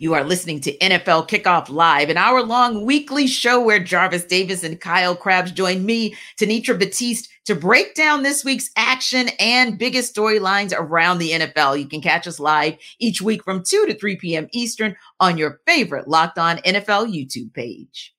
You are listening to NFL Kickoff Live, an hour long weekly show where Jarvis Davis and Kyle Crabbs join me, Tanitra Batiste, to break down this week's action and biggest storylines around the NFL. You can catch us live each week from 2 to 3 p.m. Eastern on your favorite Locked On NFL YouTube page.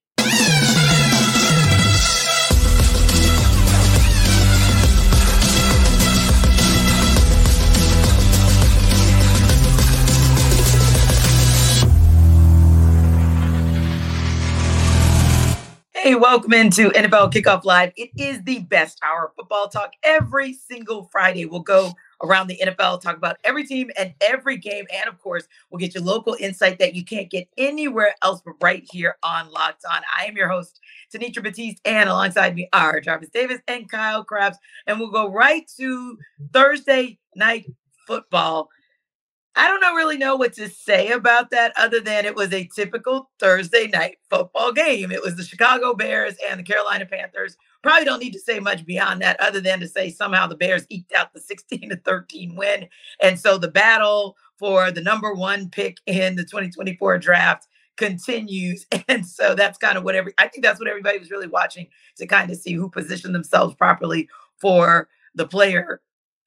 Hey, welcome into NFL Kickoff Live. It is the best hour of football talk every single Friday. We'll go around the NFL, talk about every team and every game. And of course, we'll get you local insight that you can't get anywhere else but right here on Locked On. I am your host, Tanitra Batiste, and alongside me are Jarvis Davis and Kyle Crabbs. And we'll go right to Thursday night football. I don't know, really know what to say about that other than it was a typical Thursday night football game. It was the Chicago Bears and the Carolina Panthers. Probably don't need to say much beyond that other than to say somehow the Bears eked out the 16 to 13 win. And so the battle for the number one pick in the 2024 draft continues. And so that's kind of what every I think that's what everybody was really watching to kind of see who positioned themselves properly for the player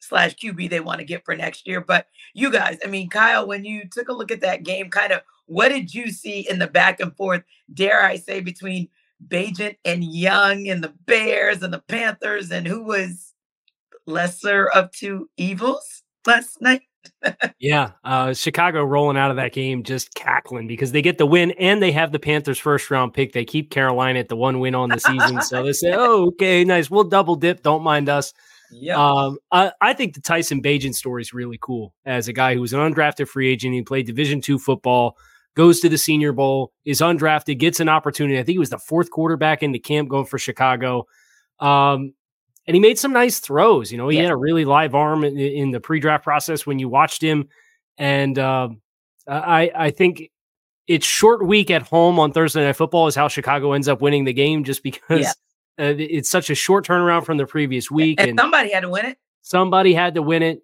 slash QB they want to get for next year. But you guys, I mean, Kyle, when you took a look at that game, kind of what did you see in the back and forth, dare I say, between Bagent and Young and the Bears and the Panthers, and who was lesser of two evils last night? yeah, uh, Chicago rolling out of that game just cackling because they get the win and they have the Panthers first round pick. They keep Carolina at the one win on the season. so they say, oh, okay, nice. We'll double dip. Don't mind us. Yeah. Um, I, I, think the Tyson Bagent story is really cool as a guy who was an undrafted free agent. He played Division two football, goes to the Senior Bowl, is undrafted, gets an opportunity. I think he was the fourth quarterback into camp going for Chicago. Um, and he made some nice throws. You know, he yeah. had a really live arm in, in, the pre-draft process when you watched him. And um, I, I think it's short week at home on Thursday Night Football is how Chicago ends up winning the game, just because yeah. Uh, it's such a short turnaround from the previous week, and, and somebody had to win it. Somebody had to win it.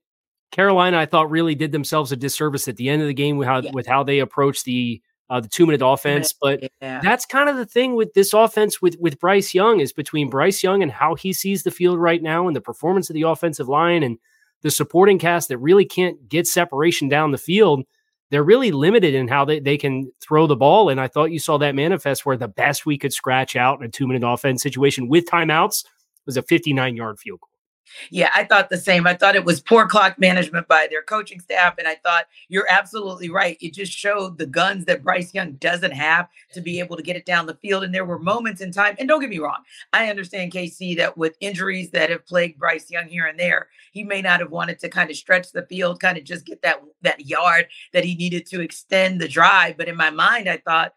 Carolina, I thought, really did themselves a disservice at the end of the game with how yeah. with how they approached the uh, the two minute offense. But yeah. that's kind of the thing with this offense with with Bryce Young is between Bryce Young and how he sees the field right now, and the performance of the offensive line and the supporting cast that really can't get separation down the field they're really limited in how they, they can throw the ball. And I thought you saw that manifest where the best we could scratch out in a two minute offense situation with timeouts was a 59 yard field goal. Yeah, I thought the same. I thought it was poor clock management by their coaching staff. And I thought you're absolutely right. It just showed the guns that Bryce Young doesn't have to be able to get it down the field. And there were moments in time, and don't get me wrong, I understand KC that with injuries that have plagued Bryce Young here and there, he may not have wanted to kind of stretch the field, kind of just get that that yard that he needed to extend the drive. But in my mind, I thought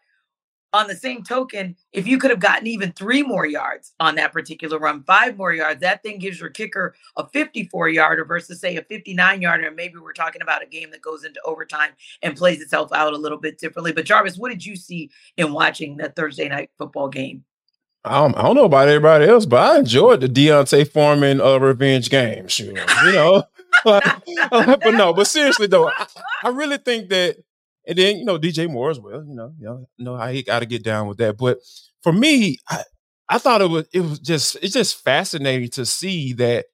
on the same token, if you could have gotten even three more yards on that particular run, five more yards, that thing gives your kicker a 54 yarder versus, say, a 59 yarder. And maybe we're talking about a game that goes into overtime and plays itself out a little bit differently. But Jarvis, what did you see in watching that Thursday night football game? Um, I don't know about everybody else, but I enjoyed the D'Onta Foreman uh, revenge game. You know, but no, but seriously though, I, I really think that and then, you know, DJ Moore as well, you know, you know, know how he got to get down with that. But for me, I, I thought it was it was just it's just fascinating to see that,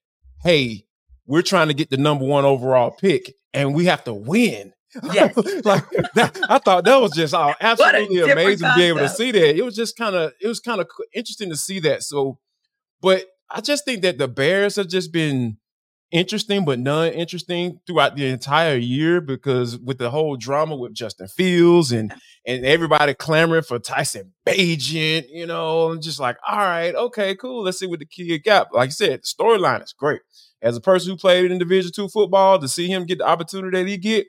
hey, we're trying to get the number one overall pick and we have to win. Yes. like that, I thought that was just uh, absolutely amazing to be able to see that. It was just kind of it was kind of interesting to see that. So, but I just think that the Bears have just been interesting but none interesting throughout the entire year because with the whole drama with Justin Fields and and everybody clamoring for Tyson Bagent, you know, I'm just like, all right, okay, cool. Let's see what the kid got. Like I said, the storyline is great. As a person who played in Division two football, to see him get the opportunity that he get,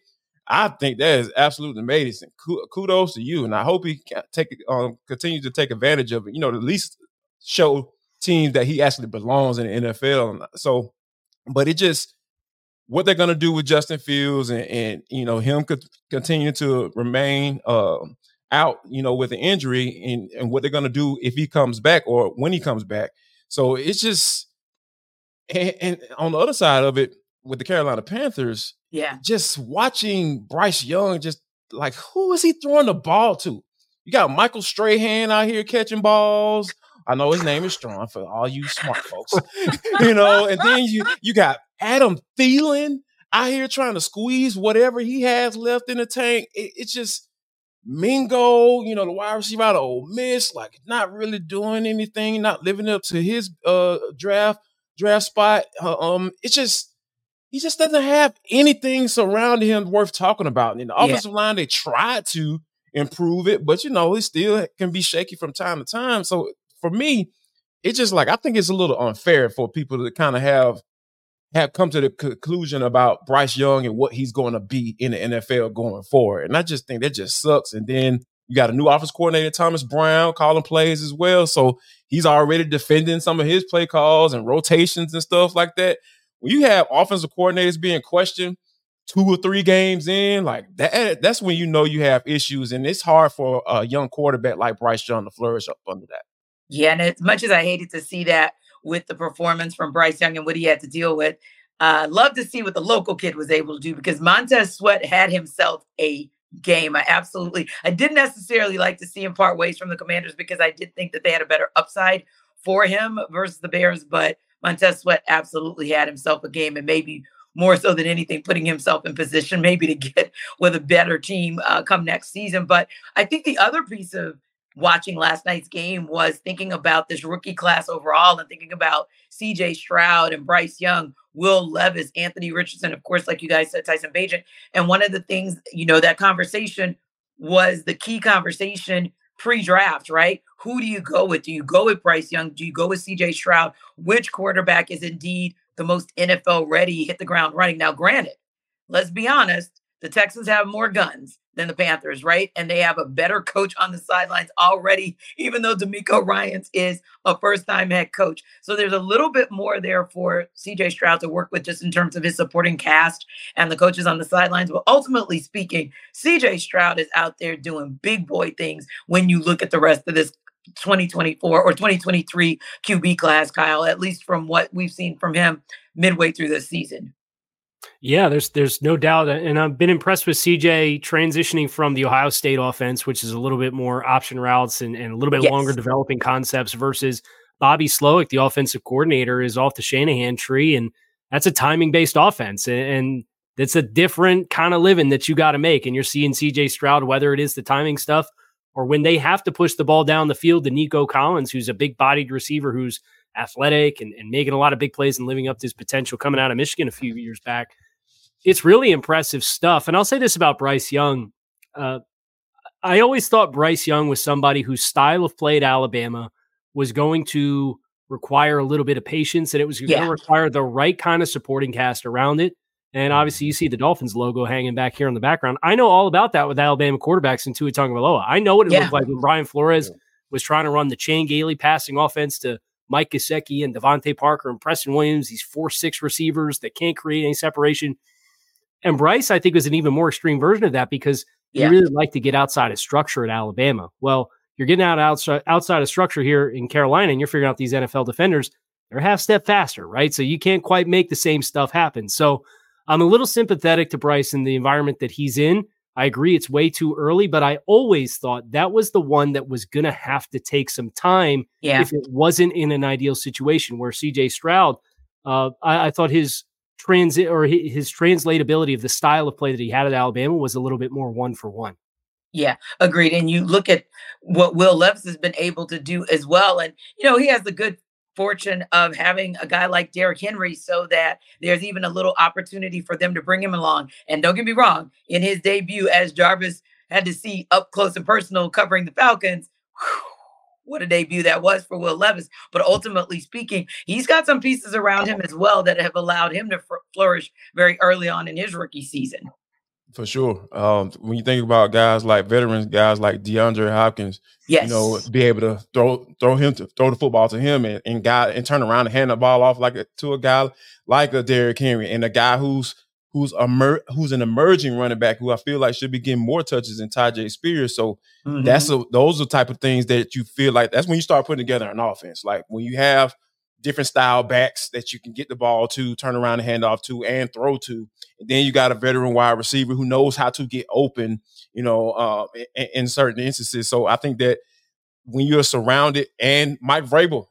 I think that is absolutely amazing. Kudos to you, and I hope he take um, continue to take advantage of it. You know, at least show teams that he actually belongs in the NFL. So, but it just what they're going to do with Justin Fields and, and you know him could continue to remain uh, out, you know, with an injury, and, and what they're going to do if he comes back or when he comes back. So it's just, and, and on the other side of it, with the Carolina Panthers, yeah, just watching Bryce Young, just like who is he throwing the ball to? You got Michael Strahan out here catching balls. I know his name is Strong for all you smart folks, you know. And then you you got Adam Thielen out here trying to squeeze whatever he has left in the tank. It, it's just Mingo, you know, the wide receiver out of Ole Miss, like not really doing anything, not living up to his uh draft draft spot. Uh, um, it's just he just doesn't have anything surrounding him worth talking about. In the offensive yeah. line, they tried to improve it, but you know, it still can be shaky from time to time. So for me, it's just like I think it's a little unfair for people to kind of have have come to the conclusion about Bryce Young and what he's going to be in the NFL going forward. And I just think that just sucks. And then you got a new office coordinator, Thomas Brown, calling plays as well. So he's already defending some of his play calls and rotations and stuff like that. When you have offensive coordinators being questioned two or three games in, like that, that's when you know you have issues. And it's hard for a young quarterback like Bryce Young to flourish up under that. Yeah. And as much as I hated to see that, with the performance from Bryce Young and what he had to deal with. Uh, love to see what the local kid was able to do because Montez Sweat had himself a game. I absolutely, I didn't necessarily like to see him part ways from the Commanders because I did think that they had a better upside for him versus the Bears. But Montez Sweat absolutely had himself a game and maybe more so than anything, putting himself in position maybe to get with a better team uh, come next season. But I think the other piece of watching last night's game was thinking about this rookie class overall and thinking about CJ Stroud and Bryce Young, Will Levis, Anthony Richardson, of course, like you guys said, Tyson Bagent. And one of the things, you know, that conversation was the key conversation pre-draft, right? Who do you go with? Do you go with Bryce Young? Do you go with CJ Stroud? Which quarterback is indeed the most NFL ready, hit the ground running? Now, granted, let's be honest, the Texans have more guns than the Panthers, right? And they have a better coach on the sidelines already, even though DeMeco Ryans is a first time head coach. So there's a little bit more there for CJ Stroud to work with just in terms of his supporting cast and the coaches on the sidelines. But ultimately speaking, CJ Stroud is out there doing big boy things when you look at the rest of this 2024 or 2023 QB class, Kyle, at least from what we've seen from him midway through this season. Yeah, there's there's no doubt, and I've been impressed with CJ transitioning from the Ohio State offense, which is a little bit more option routes and, and a little bit yes. longer developing concepts, versus Bobby Slowik, the offensive coordinator, is off the Shanahan tree, and that's a timing based offense, and, and that's a different kind of living that you got to make. And you're seeing CJ Stroud, whether it is the timing stuff or when they have to push the ball down the field to Nico Collins, who's a big bodied receiver who's athletic and, and making a lot of big plays and living up to his potential coming out of Michigan a few years back. It's really impressive stuff. And I'll say this about Bryce Young. Uh, I always thought Bryce Young was somebody whose style of play at Alabama was going to require a little bit of patience and it was yeah. going to require the right kind of supporting cast around it. And obviously, you see the Dolphins logo hanging back here in the background. I know all about that with Alabama quarterbacks and Tua Tagovailoa. I know what it yeah. looked like when Brian Flores was trying to run the Chan Gailey passing offense to Mike Gesicki and DeVante Parker and Preston Williams, these four six receivers that can't create any separation. And Bryce, I think, was an even more extreme version of that because yeah. he really like to get outside of structure at Alabama. Well, you're getting out outside outside of structure here in Carolina, and you're figuring out these NFL defenders they're half step faster, right? So you can't quite make the same stuff happen. So I'm a little sympathetic to Bryce in the environment that he's in. I agree it's way too early, but I always thought that was the one that was going to have to take some time yeah. if it wasn't in an ideal situation. Where CJ Stroud, uh, I, I, thought his transit or his translatability of the style of play that he had at Alabama was a little bit more one for one. Yeah, agreed. And you look at what Will Levis has been able to do as well. And, you know, he has the good fortune of having a guy like Derrick Henry so that there's even a little opportunity for them to bring him along. And don't get me wrong, in his debut, as Jarvis had to see up close and personal covering the Falcons, whew, what a debut that was for Will Levis. But ultimately speaking, he's got some pieces around him as well that have allowed him to flourish very early on in his rookie season. For sure. Um, when you think about guys like veterans, guys like DeAndre Hopkins, Yes. you know, be able to throw throw him to throw the football to him and, and guy and turn around and hand the ball off like a, to a guy like a Derrick Henry and a guy who's who's emer- who's an emerging running back who I feel like should be getting more touches than Tyjae Spears. So Mhm. that's a, those are the type of things that you feel like that's when you start putting together an offense. Like when you have different style backs that you can get the ball to, turn around and hand off to, and throw to. And then you got a veteran wide receiver who knows how to get open, you know, uh, in, in certain instances. So I think that when you're surrounded, and Mike Vrabel,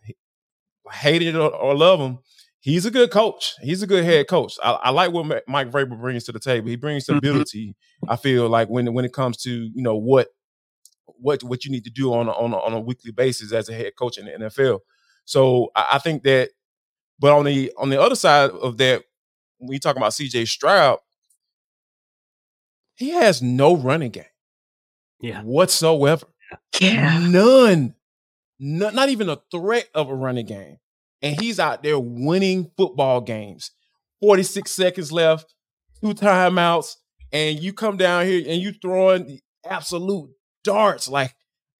hate it or, or love him, he's a good coach. He's a good head coach. I, I like what Mike Vrabel brings to the table. He brings Mhm. stability. I feel like when when it comes to you know what what what you need to do on a, on a, on a weekly basis as a head coach in the NFL. So I, I think that, but on the on the other side of that, when you talk about C.J. Stroud, he has no running game Yeah. whatsoever. yeah. None. No- not even a threat of a running game. And he's out there winning football games. 46 seconds left, two timeouts, and you come down here and you throwing absolute darts. Like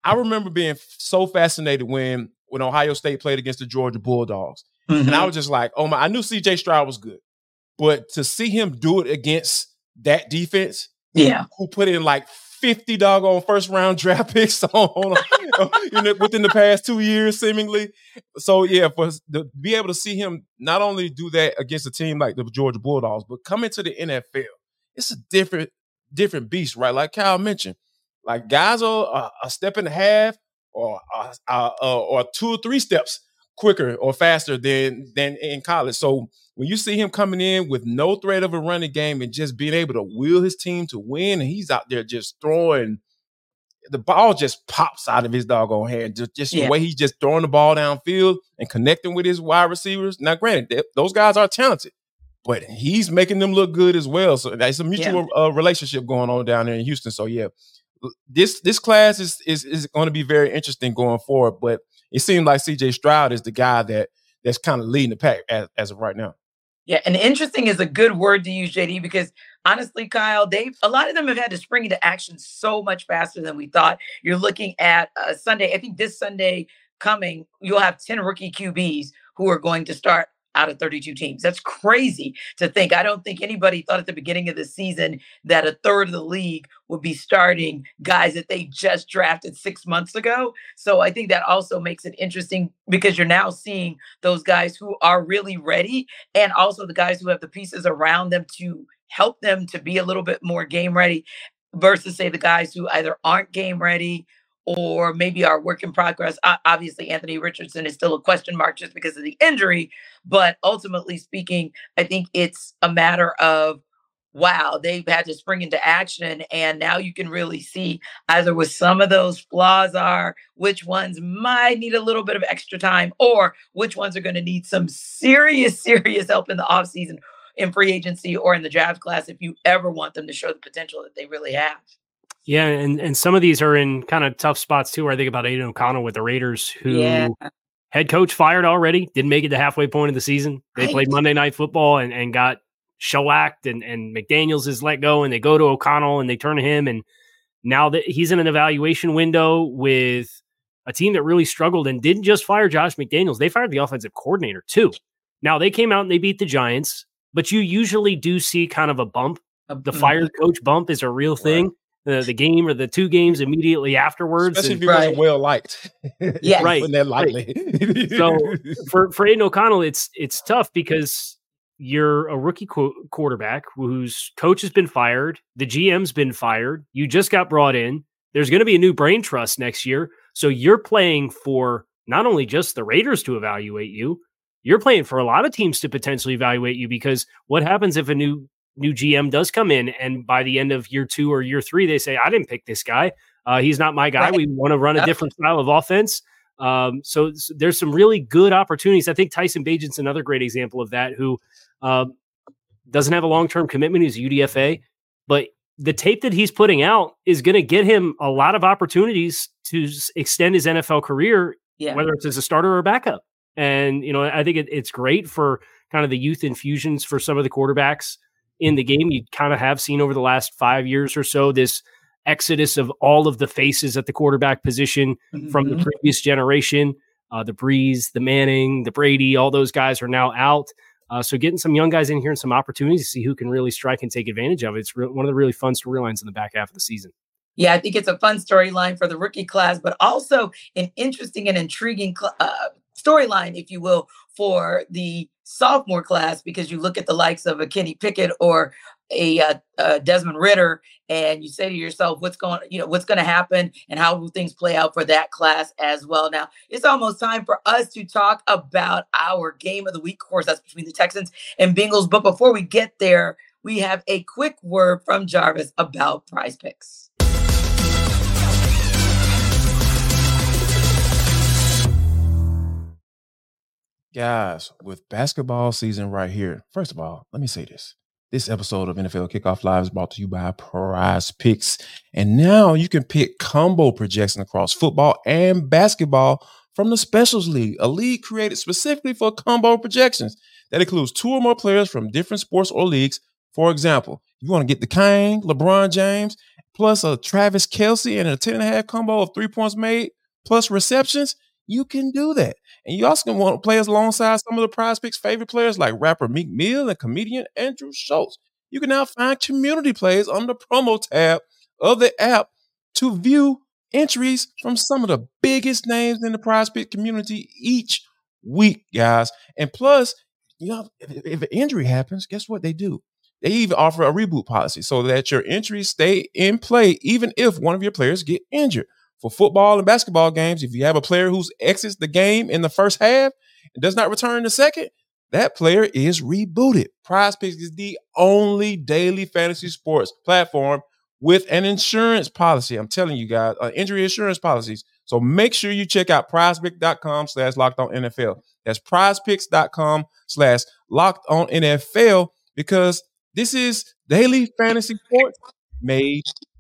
I remember being so fascinated when when Ohio State played against the Georgia Bulldogs. And Mhm. I was just like, oh my, I knew CJ Stroud was good. But to see him do it against that defense, yeah. who put in like 50 doggone first round draft picks on, on you know, within the past two years, seemingly. So yeah, for to be able to see him not only do that against a team like the Georgia Bulldogs, but come into the NFL, it's a different, different beast, right? Like Kyle mentioned, like guys are a, a step and a half or uh, uh, uh, or two or three steps quicker or faster than than in college. So when you see him coming in with no threat of a running game and just being able to wheel his team to win, and he's out there just throwing the ball just pops out of his doggone hand. Just, just Yeah. the way he's just throwing the ball downfield and connecting with his wide receivers. Now, granted, th- those guys are talented, but he's making them look good as well. So that's a mutual uh, relationship going on down there in Houston. So yeah, this this class is is is going to be very interesting going forward. But it seems like C.J. Stroud is the guy that that's kind of leading the pack as, as of right now. Yeah, and interesting is a good word to use, JD, because honestly, Kyle, they a lot of them have had to spring into action so much faster than we thought. You're looking at uh, Sunday. I think this Sunday coming, you'll have ten rookie QBs who are going to start out of 32 teams. That's crazy to think. I don't think anybody thought at the beginning of the season that a third of the league would be starting guys that they just drafted six months ago. So I think that also makes it interesting because you're now seeing those guys who are really ready and also the guys who have the pieces around them to help them to be a little bit more game ready versus say the guys who either aren't game ready or maybe our work in progress. Obviously, Anthony Richardson is still a question mark just because of the injury. But ultimately speaking, I think it's a matter of wow, they've had to spring into action. And now you can really see either what some of those flaws are, which ones might need a little bit of extra time, or which ones are going to need some serious, serious help in the offseason, in free agency, or in the draft class if you ever want them to show the potential that they really have. Yeah, and and some of these are in kind of tough spots too. Where I think about Aidan O'Connell with the Raiders, who Yeah. head coach fired already, didn't make it the halfway point of the season. They Right. played Monday Night Football and, and got shellacked, and and McDaniels is let go, and they go to O'Connell and they turn to him, and now that he's in an evaluation window with a team that really struggled and didn't just fire Josh McDaniels, they fired the offensive coordinator too. Now they came out and they beat the Giants, but you usually do see kind of a bump the Mhm. fired coach bump is a real thing. The, the game or the two games immediately afterwards. Especially if And he wasn't well liked. Yeah. Right. Putting that lightly. So for for Aidan O'Connell, it's it's tough because you're a rookie qu- quarterback whose coach has been fired, the GM's been fired, you just got brought in. There's going to be a new brain trust next year, so you're playing for not only just the Raiders to evaluate you, you're playing for a lot of teams to potentially evaluate you because what happens if a new new GM does come in and by the end of year two or year three they say I didn't pick this guy, uh, he's not my guy. Right. We want to run a different style of offense. Um, so, s- there's some really good opportunities. I think Tyson Bagent's another great example of that, who um, doesn't have a long term commitment. He's UDFA, but the tape that he's putting out is going to get him a lot of opportunities to extend his NFL career, Yeah. whether it's as a starter or a backup. And you know, I think it, it's great for kind of the youth infusions for some of the quarterbacks in the game. You kind of have seen over the last five years or so this exodus of all of the faces at the quarterback position mm-hmm. from the mm-hmm. previous generation. Uh, the Brees, the Manning, the Brady, all those guys are now out. Uh, so getting some young guys in here and some opportunities to see who can really strike and take advantage of it. It's re- one of the really fun storylines in the back half of the season. Yeah, I think it's a fun storyline for the rookie class, but also an interesting and intriguing cl- uh, storyline, if you will, for the sophomore class because you look at the likes of a Kenny Pickett or a, uh, uh, Desmond Ridder, and you say to yourself, "What's going? You know, what's going to happen, and how will things play out for that class as well?" Now, it's almost time for us to talk about our game of the week. Of course, that's between the Texans and Bengals. But before we get there, we have a quick word from Jarvis about PrizePicks. Guys, with basketball season right here, first of all, let me say this. This episode of NFL Kickoff Live is brought to you by PrizePicks. And now you can pick combo projections across football and basketball from the Specials League, a league created specifically for combo projections that includes two or more players from different sports or leagues. For example, you want to get the Kane, LeBron James, plus a Travis Kelce and a 10 and a half combo of three points made plus receptions, you can do that. And you also can want to play alongside some of the prize picks favorite players like rapper Meek Mill and comedian Andrew Schulz. You can now find community plays on the promo tab of the app to view entries from some of the biggest names in the prize pick community each week, guys. And plus, you know, if, if an injury happens, guess what they do? They even offer a reboot policy so that your entries stay in play even if one of your players get injured for football and basketball games, if you have a player who exits the game in the first half and does not return in the second, that player is rebooted. PrizePicks is the only daily fantasy sports platform with an insurance policy. I'm telling you guys, uh, injury insurance policies. So make sure you check out prizepicks.com slash locked on NFL. That's prizepicks.com slash locked on NFL because this is daily fantasy sports made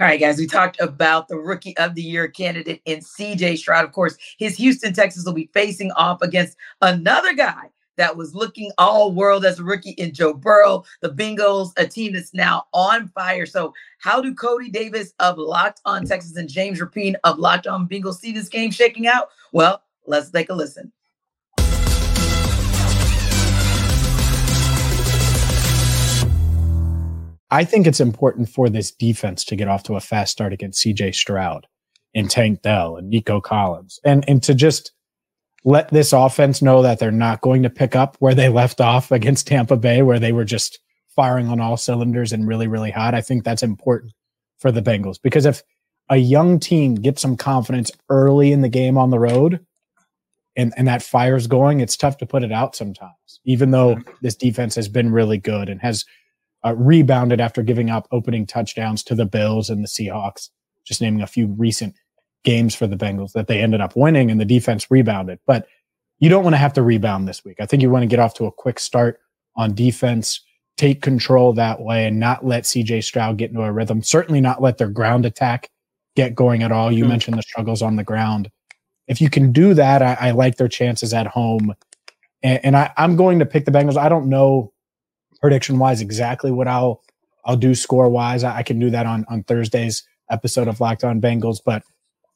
All right, guys, we talked about the rookie of the year candidate in CJ Stroud. Of course, his Houston Texans will be facing off against another guy that was looking all world as a rookie in Joe Burrow, the Bengals, a team that's now on fire. So, how do Cody Davis of Locked On Texans and James Rapien of Locked On Bengals see this game shaking out? Well, let's take a listen. I think it's important for this defense to get off to a fast start against CJ Stroud and Tank Dell and Nico Collins and, and to just let this offense know that they're not going to pick up where they left off against Tampa Bay, where they were just firing on all cylinders and really, really hot. I think that's important for the Bengals because if a young team gets some confidence early in the game on the road and, and that fire's going, it's tough to put it out sometimes, even though this defense has been really good and has uh, rebounded after giving up opening touchdowns to the Bills and the Seahawks, just naming a few recent games for the Bengals that they ended up winning and the defense rebounded. But you don't want to have to rebound this week. I think you want to get off to a quick start on defense, take control that way, and not let CJ Stroud get into a rhythm. Certainly not let their ground attack get going at all. You mm-hmm. mentioned the struggles on the ground. If you can do that, I, I like their chances at home. And, and I, I'm going to pick the Bengals. I don't know prediction wise exactly what I'll I'll do score wise. I, I, can do that on on Thursday's episode of Locked On Bengals, but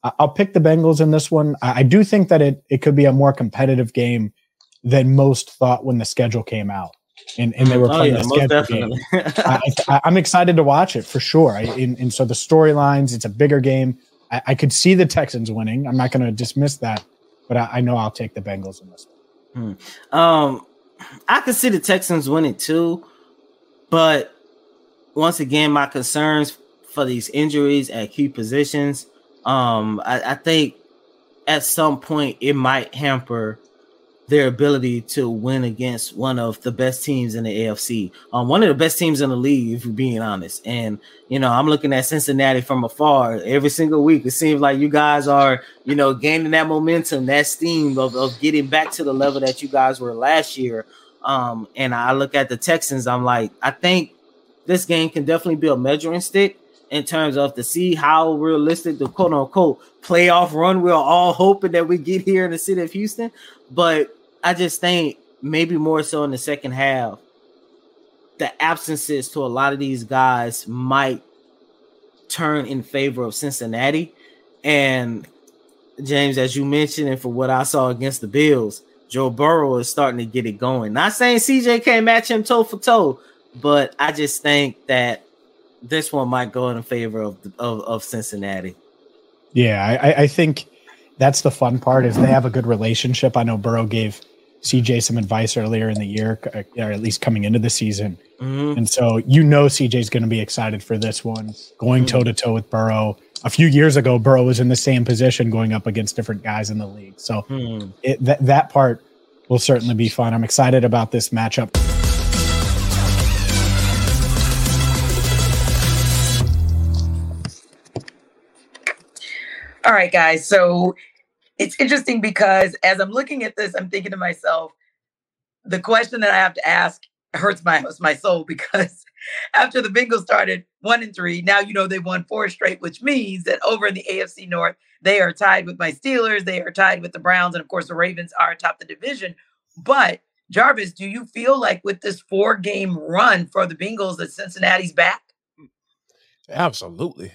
I'll pick the Bengals in this one. I, I do think that it it could be a more competitive game than most thought when the schedule came out. And, and they were oh, playing oh, yeah, the schedule game. I, am excited to watch it for sure. I, and, and so the storylines, it's a bigger game. I, I, could see the Texans winning. I'm not going to dismiss that, but I, know I'll take the Bengals in this one. Hmm. Um, I could see the Texans winning too, But once again, my concerns for these injuries at key positions, um, I, I think at some point it might hamper their ability to win against one of the best teams in the AFC, um, one of the best teams in the league, if you're being honest. And you know, I'm looking at Cincinnati from afar every single week. It seems like you guys are, you know, gaining that momentum, that steam of, of getting back to the level that you guys were last year. Um, and I look at the Texans, I'm like, I think this game can definitely be a measuring stick in terms of to see how realistic the quote unquote playoff run we're all hoping that we get here in the city of Houston. But I just think maybe more so in the second half, the absences to a lot of these guys might turn in favor of Cincinnati. And James, as you mentioned, and for what I saw against the Bills, Joe Burrow is starting to get it going. Not saying CJ can't match him toe for toe, but I just think that this one might go in favor of of, of Cincinnati. Yeah, I, I think that's the fun part is they have a good relationship. I know Burrow gave CJ some advice earlier in the year, uh, or at least coming into the season. Mm-hmm. And so you know CJ's going to be excited for this one, going toe to toe with Burrow. A few years ago, Burrow was in the same position going up against different guys in the league. So mm-hmm. it, that, that part will certainly be fun. I'm excited about this matchup. All right, guys. So it's interesting because as I'm looking at this, I'm thinking to myself, the question that I have to ask hurts my my soul because after the Bengals started one and three, now you know they won four straight, which means that over in the AFC North, they are tied with my Steelers, they are tied with the Browns, and of course the Ravens are atop the division. But Jarvis, do you feel like with this four game run for the Bengals that Cincinnati's back? Absolutely.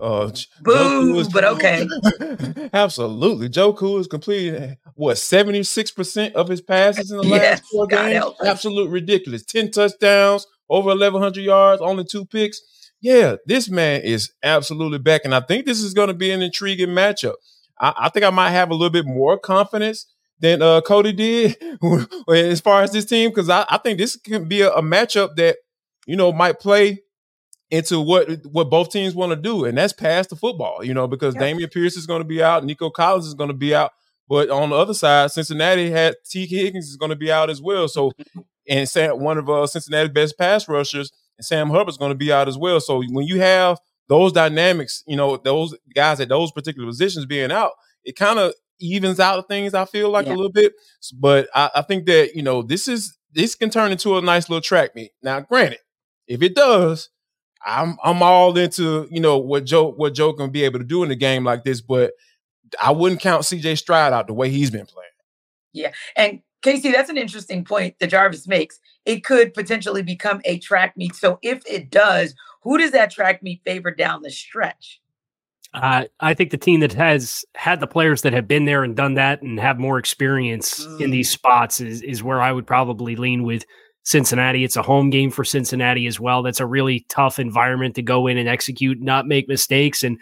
Uh, Boo, but okay. Absolutely. Joe Cool has completed what 76% of his passes in the last yes, four games. Absolute ridiculous. 10 touchdowns, over 1,100 yards, only two picks. Yeah, this man is absolutely back. And I think this is going to be an intriguing matchup. I, I, think I might have a little bit more confidence than uh, Cody did as far as this team, because I, I, think this can be a, a matchup that, you know, might play into what what both teams want to do, and that's pass the football. You know, because yeah. Dameon Pierce is going to be out, Nico Collins is going to be out, but on the other side, Cincinnati had Tee Higgins is going to be out as well. So, and Sam, one of uh, Cincinnati's best pass rushers, and Sam Hubbard's going to be out as well. So when you have those dynamics, you know, those guys at those particular positions being out, it kind of evens out things. I feel like yeah. a little bit, but I, I think that you know this is this can turn into a nice little track meet. Now, granted, if it does, I'm I'm all into you know what Joe what Joe can be able to do in a game like this, but I wouldn't count CJ Stroud out the way he's been playing. Yeah, and Casey, that's an interesting point that Jarvis makes. It could potentially become a track meet. So if it does, who does that track meet favor down the stretch? Uh, I think the team that has had the players that have been there and done that and have more experience mm. in these spots is is where I would probably lean with Cincinnati. It's a home game for Cincinnati as well. That's a really tough environment to go in and execute, not make mistakes. And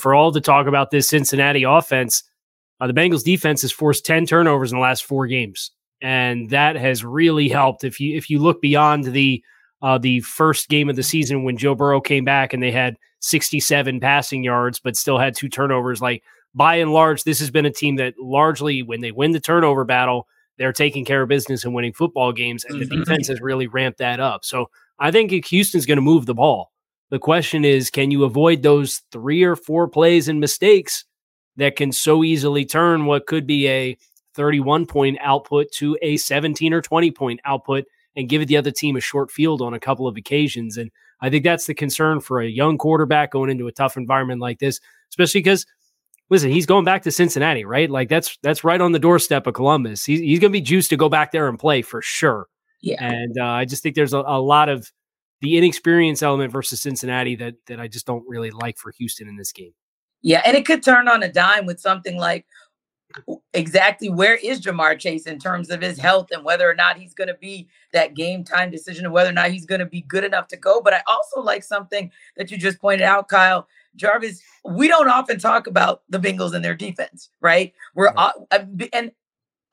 for all to talk about this Cincinnati offense, uh, the Bengals defense has forced 10 turnovers in the last four games. And that has really helped. If you if you look beyond the uh, the first game of the season when Joe Burrow came back and they had 67 passing yards, but still had two turnovers. Like by and large, this has been a team that largely, when they win the turnover battle, they're taking care of business and winning football games, and mm-hmm. the defense has really ramped that up. So I think Houston's going to move the ball. The question is, can you avoid those three or four plays and mistakes that can so easily turn what could be a 31 point output to a 17 or 20 point output and give the other team a short field on a couple of occasions? And I think that's the concern for a young quarterback going into a tough environment like this, especially because listen, he's going back to Cincinnati, right? Like that's that's right on the doorstep of Columbus. He's he's going to be juiced to go back there and play for sure. Yeah, and uh, I just think there's a, a, lot of the inexperience element versus Cincinnati that that I just don't really like for Houston in this game. Yeah, and it could turn on a dime with something like exactly where is Ja'Marr Chase in terms of his health and whether or not he's going to be that game time decision and whether or not he's going to be good enough to go. But I also like something that you just pointed out, Kyle. Jarvis, we don't often talk about the Bengals and their defense, right? We're right. And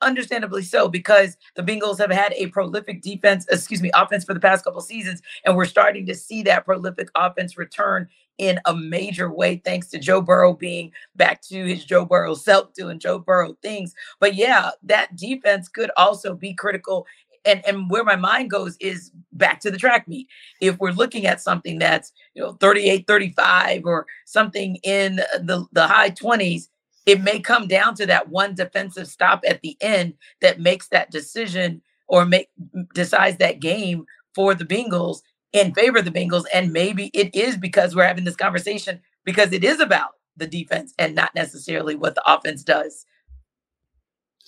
understandably so, because the Bengals have had a prolific defense, excuse me, offense for the past couple seasons, and we're starting to see that prolific offense return in a major way, thanks to Joe Burrow being back to his Joe Burrow self, doing Joe Burrow things. But yeah, that defense could also be critical. And, and where my mind goes is back to the track meet. If we're looking at something that's, you know, 38, 35 or something in the, the high 20s, it may come down to that one defensive stop at the end that makes that decision or make decides that game for the Bengals in favor of the Bengals. And maybe it is because we're having this conversation because it is about the defense and not necessarily what the offense does.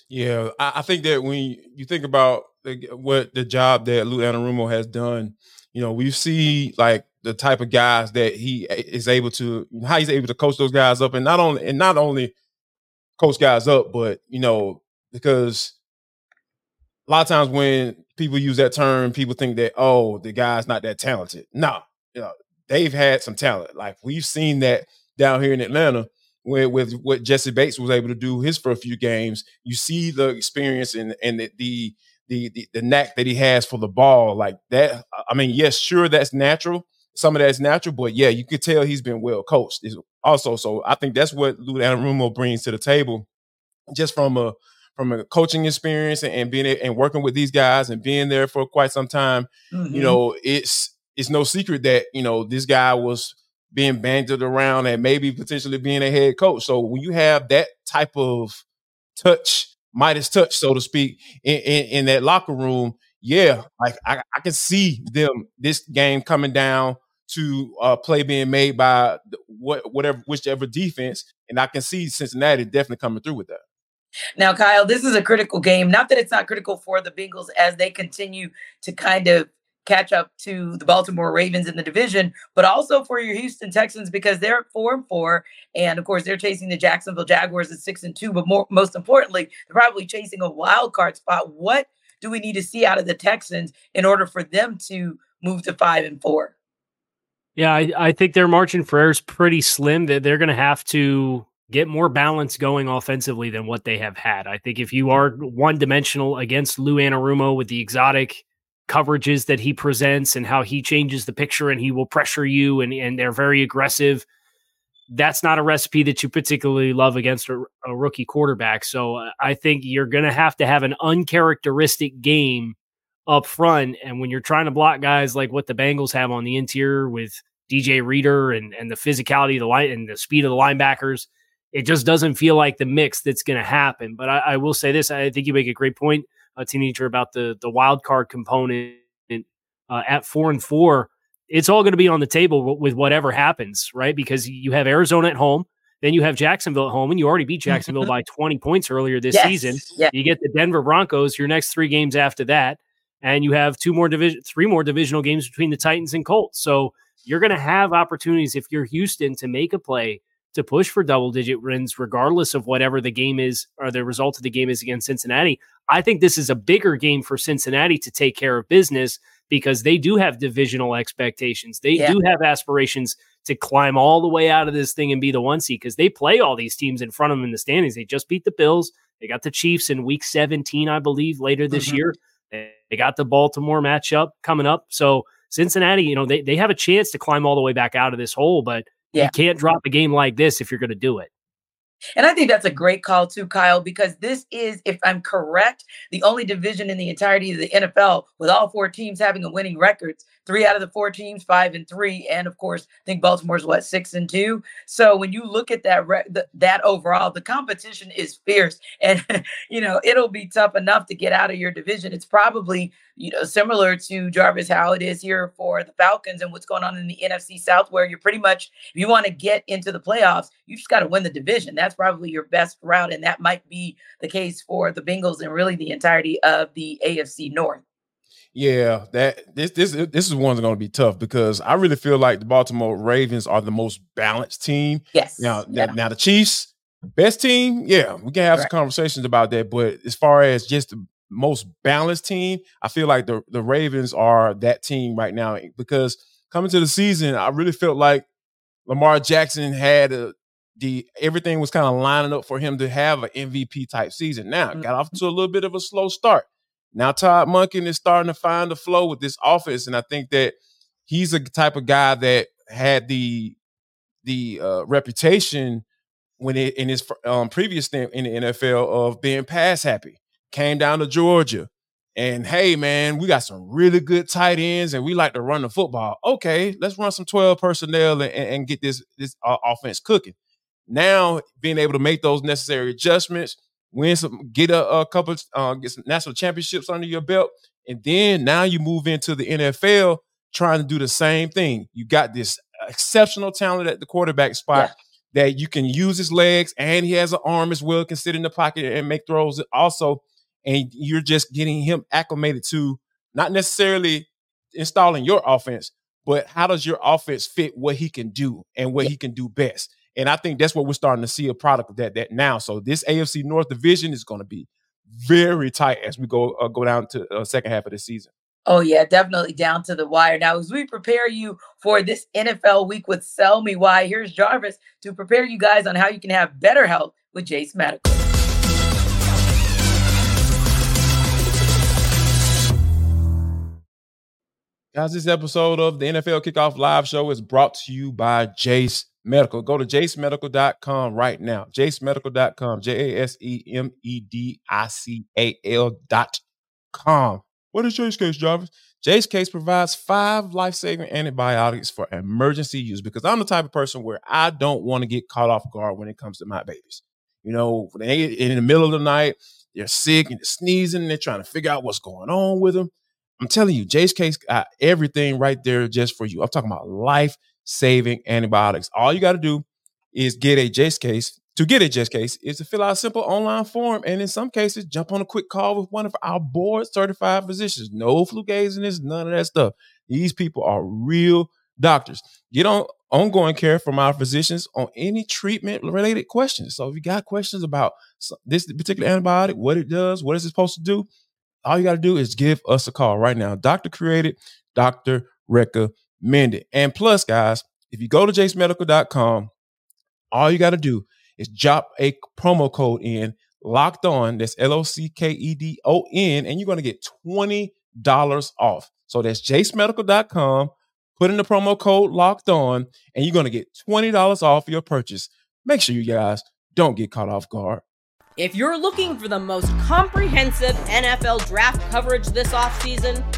Yeah, I, I think that when you think about what the job that Lou Anarumo has done, you know, we see like the type of guys that he is able to, how he's able to coach those guys up, and not only and not only coach guys up, but you know, because a lot of times when people use that term, people think that oh, the guy's not that talented. No, you know, they've had some talent. Like we've seen that down here in Atlanta with, with what Jessie Bates was able to do his first few games. You see the experience and and the, the the the, the knack that he has for the ball like that. I mean, yes, sure, that's natural. Some of that's natural, but yeah, you could tell he's been well coached. Also, so I think that's what Lou Anarumo brings to the table, just from a from a coaching experience and, and being and working with these guys and being there for quite some time, mm-hmm. you know, it's it's no secret that you know this guy was being bandied around and maybe potentially being a head coach. So when you have that type of touch, Midas touch, so to speak, in, in, in that locker room, yeah, like I, I, can see them this game coming down to uh, play being made by what whatever whichever defense, and I can see Cincinnati definitely coming through with that. Now, Kyle, this is a critical game. Not that it's not critical for the Bengals as they continue to kind of catch up to the Baltimore Ravens in the division, but also for your Houston Texans because they're at four and four, and of course they're chasing the Jacksonville Jaguars at six and two. But more, most importantly, they're probably chasing a wild card spot. What do we need to see out of the Texans in order for them to move to five and four? Yeah, I, I think their margin for error is pretty slim. That they're going to have to get more balance going offensively than what they have had. I think if you are one dimensional against Lou Anarumo with the exotic coverages that he presents and how he changes the picture and he will pressure you and, and they're very aggressive, that's not a recipe that you particularly love against a, a rookie quarterback. So uh, I think you're going to have to have an uncharacteristic game up front. And when you're trying to block guys like what the Bengals have on the interior with DJ Reader and, and the physicality of the line and the speed of the linebackers, it just doesn't feel like the mix that's going to happen. But I, I, will say this: I think you make a great point, uh, teenager, about the the wild card component uh, at four and four. It's all going to be on the table with whatever happens, right? Because you have Arizona at home, then you have Jacksonville at home, and you already beat Jacksonville by 20 points earlier this yes. season. Yeah. You get the Denver Broncos your next three games after that, and you have two more division, three more divisional games between the Titans and Colts. So you're going to have opportunities if you're Houston to make a play to push for double digit wins, regardless of whatever the game is or the result of the game is against Cincinnati. I think this is a bigger game for Cincinnati to take care of business because they do have divisional expectations. They yeah. do have aspirations to climb all the way out of this thing and be the one seed because they play all these teams in front of them in the standings. They just beat the Bills. They got the Chiefs in week 17, I believe, later this mm-hmm. year. They got the Baltimore matchup coming up. So Cincinnati, you know, they, they have a chance to climb all the way back out of this hole, but yeah. You can't drop a game like this if you're going to do it. And I think that's a great call too, Kyle, because this is, if I'm correct, the only division in the entirety of the NFL with all four teams having a winning record three out of the four teams, five and three, and of course, I think Baltimore's what six and two. So when you look at that re- th- that overall, the competition is fierce, and you know it'll be tough enough to get out of your division. It's probably you know similar to Jarvis how it is here for the Falcons and what's going on in the NFC South, where you're pretty much if you want to get into the playoffs, you just got to win the division. That's probably your best route, and that might be the case for the Bengals and really the entirety of the AFC North. Yeah, that this this this is one's going to be tough because I really feel like the Baltimore Ravens are the most balanced team. Yes. Now, yeah. now the Chiefs, best team. Yeah, we can have right. some conversations about that. But as far as just the most balanced team, I feel like the the Ravens are that team right now because coming to the season, I really felt like Lamar Jackson had a the everything was kind of lining up for him to have an MVP type season. Now got off mm-hmm. to a little bit of a slow start. Now Todd Monken is starting to find the flow with this offense, and I think that he's a type of guy that had the the uh, reputation when it, in his um, previous stint in the NFL of being pass happy. Came down to Georgia, and hey, man, we got some really good tight ends, and we like to run the football. Okay, let's run some twelve personnel and, and get this this uh, offense cooking. Now, being able to make those necessary adjustments, win some, get a, a couple, uh, get some national championships under your belt, and then now you move into the NFL trying to do the same thing. You got this exceptional talent at the quarterback spot. Yeah that you can use his legs and he has an arm as well, can sit in the pocket and make throws also. And you're just getting him acclimated to not necessarily installing your offense, but how does your offense fit what he can do and what he can do best? And I think that's what we're starting to see a product of that that now. So this AFC North division is going to be very tight as we go uh, go down to the uh, second half of the season. Oh, yeah, definitely down to the wire. Now, as we prepare you for this NFL week with Sell Me Why, here's Jarvis to prepare you guys on how you can have better health with Jase Medical. Guys, this episode of the NFL Kickoff Live Show is brought to you by Jase Medical. Go to jasemedical.com right now. jasemedical.com, J A S E M E D I C A L.com. What is Jase Case, Jarvis? Jase Case provides five life saving antibiotics for emergency use because I'm the type of person where I don't want to get caught off guard when it comes to my babies. You know, they in the middle of the night, they're sick and they're sneezing and they're trying to figure out what's going on with them. I'm telling you, Jase Case got everything right there just for you. I'm talking about life saving antibiotics. All you got to do is get a Jase Case to get a Jase Case is to fill out a simple online form and in some cases jump on a quick call with one of our board certified physicians. No this, none of that stuff. These people are real doctors. Get on ongoing care from our physicians on any treatment related questions. So if you got questions about this particular antibiotic, what it does, what is it supposed to do, all you got to do is give us a call right now. Doctor created, doctor recommended. And plus, guys, if you go to jasemedical.com, all you got to do is drop a promo code in locked on. That's L O C K E D O N, and you're going to get $20 off. So that's jasemedical.com. Put in the promo code locked on, and you're going to get $20 off your purchase. Make sure you guys don't get caught off guard. If you're looking for the most comprehensive NFL draft coverage this offseason,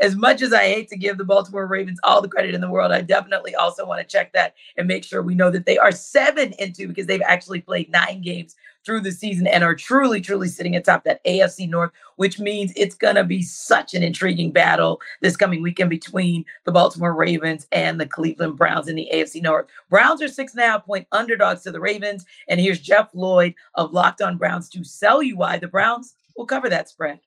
As much as I hate to give the Baltimore Ravens all the credit in the world, I definitely also want to check that and make sure we know that they are seven and two because they've actually played nine games through the season and are truly, truly sitting atop that AFC North, which means it's going to be such an intriguing battle this coming weekend between the Baltimore Ravens and the Cleveland Browns in the AFC North. Browns are six and a half point underdogs to the Ravens. And here's Jeff Lloyd of Locked On Browns to sell you why the Browns will cover that spread.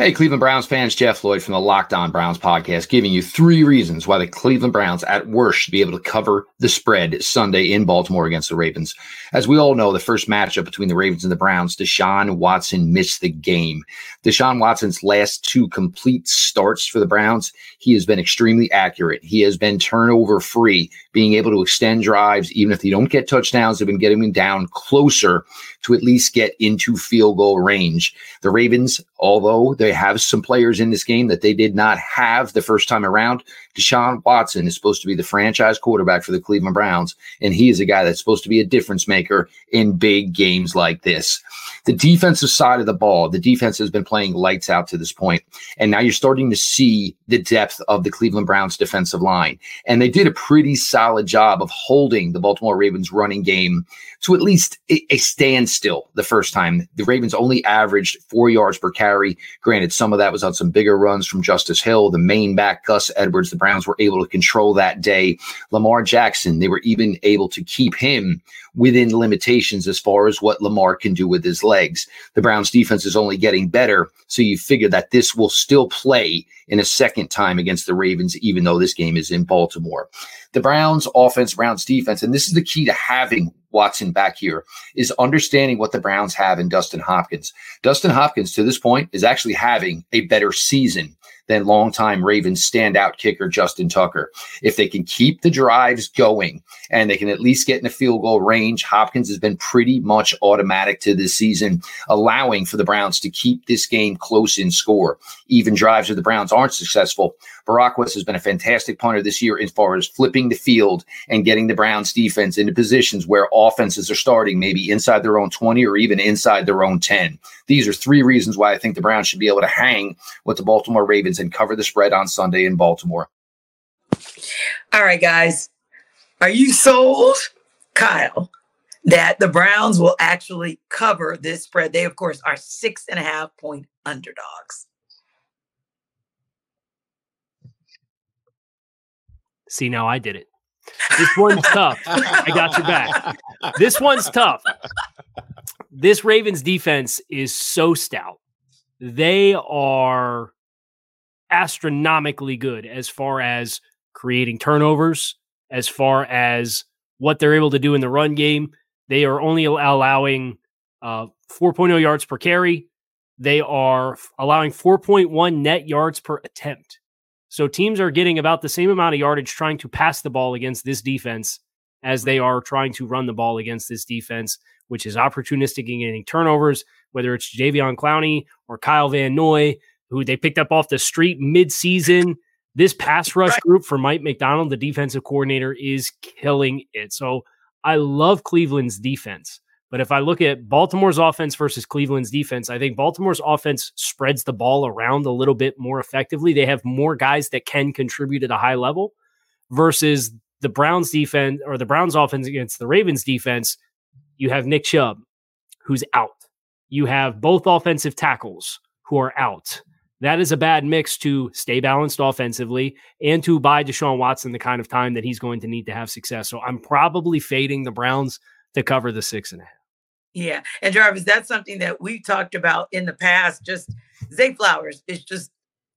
Hey, Cleveland Browns fans, Jeff Lloyd from the Locked On Browns podcast, giving you three reasons why the Cleveland Browns, at worst, should be able to cover the spread Sunday in Baltimore against the Ravens. As we all know, the first matchup between the Ravens and the Browns, Deshaun Watson missed the game. Deshaun Watson's last two complete starts for the Browns, he has been extremely accurate. He has been turnover free, being able to extend drives, even if they don't get touchdowns, they've been getting them down closer to at least get into field goal range. The Ravens, although they have some players in this game that they did not have the first time around, Deshaun Watson is supposed to be the franchise quarterback for the Cleveland Browns, and he is a guy that's supposed to be a difference maker in big games like this. The defensive side of the ball, the defense has been playing lights out to this point, and now you're starting to see the depth of the Cleveland Browns defensive line. And they did a pretty solid job of holding the Baltimore Ravens running game to at least a, standstill the first time. The Ravens only averaged four yards per carry. Granted, some of that was on some bigger runs from Justice Hill, the main back, Gus Edwards. The Browns were able to control that day. Lamar Jackson, they were even able to keep him within limitations as far as what Lamar can do with his legs. The Browns defense is only getting better. So you figure that this will still play in a second time against the Ravens, even though this game is in Baltimore. The Browns offense, Browns defense, and this is the key to having Watson back here is understanding what the Browns have in Dustin Hopkins. Dustin Hopkins to this point is actually having a better season than longtime Ravens standout kicker Justin Tucker. If they can keep the drives going and they can at least get in the field goal range, Hopkins has been pretty much automatic to this season, allowing for the Browns to keep this game close in score. Even drives where the Browns aren't successful. Barack West has been a fantastic punter this year as far as flipping the field and getting the Browns defense into positions where offenses are starting, maybe inside their own 20 or even inside their own 10. These are three reasons why I think the Browns should be able to hang with the Baltimore Ravens and cover the spread on Sunday in Baltimore. All right, guys. Are you sold, Kyle, that the Browns will actually cover this spread? They, of course, are six and a half point underdogs. See, now I did it. This one's tough. I got your back. This one's tough. This Ravens defense is so stout. They are astronomically good as far as creating turnovers, as far as what they're able to do in the run game. They are only allowing uh, 4.0 yards per carry. They are allowing 4.1 net yards per attempt. So teams are getting about the same amount of yardage trying to pass the ball against this defense as they are trying to run the ball against this defense, which is opportunistic in getting turnovers, whether it's Jadeveon Clowney or Kyle Van Noy, who they picked up off the street mid-season. This pass rush right. group for Mike Macdonald, the defensive coordinator, is killing it. So I love Cleveland's defense. But if I look at Baltimore's offense versus Cleveland's defense, I think Baltimore's offense spreads the ball around a little bit more effectively. They have more guys that can contribute at a high level versus the Browns defense or the Browns offense against the Ravens defense. You have Nick Chubb, who's out. You have both offensive tackles who are out. That is a bad mix to stay balanced offensively and to buy Deshaun Watson the kind of time that he's going to need to have success. So I'm probably fading the Browns to cover the six and a half. Yeah. And Jarvis, that's something that we talked about in the past. Just Zay Flowers is just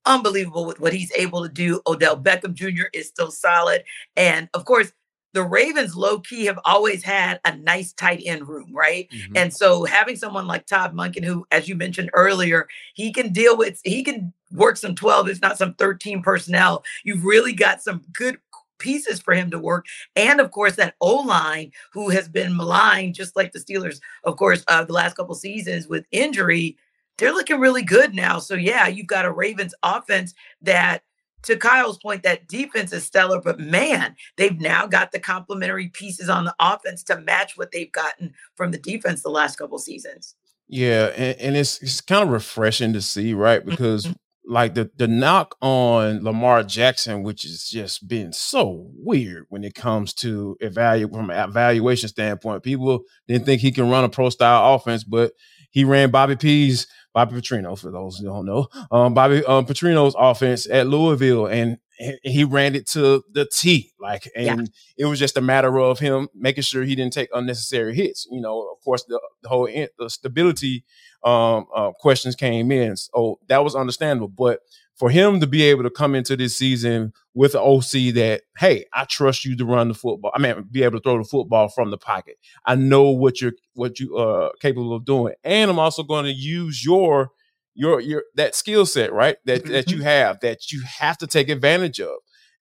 unbelievable with what he's able to do. Odell Beckham Jr. is still solid. And of course, the Ravens low key have always had a nice tight end room, right? Mm-hmm. And so having someone like Todd Monken, who, as you mentioned earlier, he can deal with, he can work some 12, if not some 13 personnel. You've really got some good pieces for him to work. And of course, that O line who has been maligned, just like the Steelers, of course, uh, the last couple seasons with injury, they're looking really good now. So, yeah, you've got a Ravens offense that, to Kyle's point, that defense is stellar, but man, they've now got the complementary pieces on the offense to match what they've gotten from the defense the last couple seasons. Yeah, and, and it's it's kind of refreshing to see, right? Because mm-hmm like the the knock on Lamar Jackson, which has just been so weird when it comes to evaluate from an evaluation standpoint. People didn't think he can run a pro style offense, but he ran Bobby P's Bobby Petrino, for those who don't know, um, Bobby um, Petrino's offense at Louisville, and he ran it to the T. Like, and yeah. it was just a matter of him making sure he didn't take unnecessary hits. You know, of course, the, the whole the stability um, uh, questions came in. So that was understandable. But for him to be able to come into this season with an OC that, hey, I trust you to run the football. I mean, be able to throw the football from the pocket. I know what you're what you are uh, capable of doing, and I'm also going to use your your your that skill set, right? That that you have that you have to take advantage of,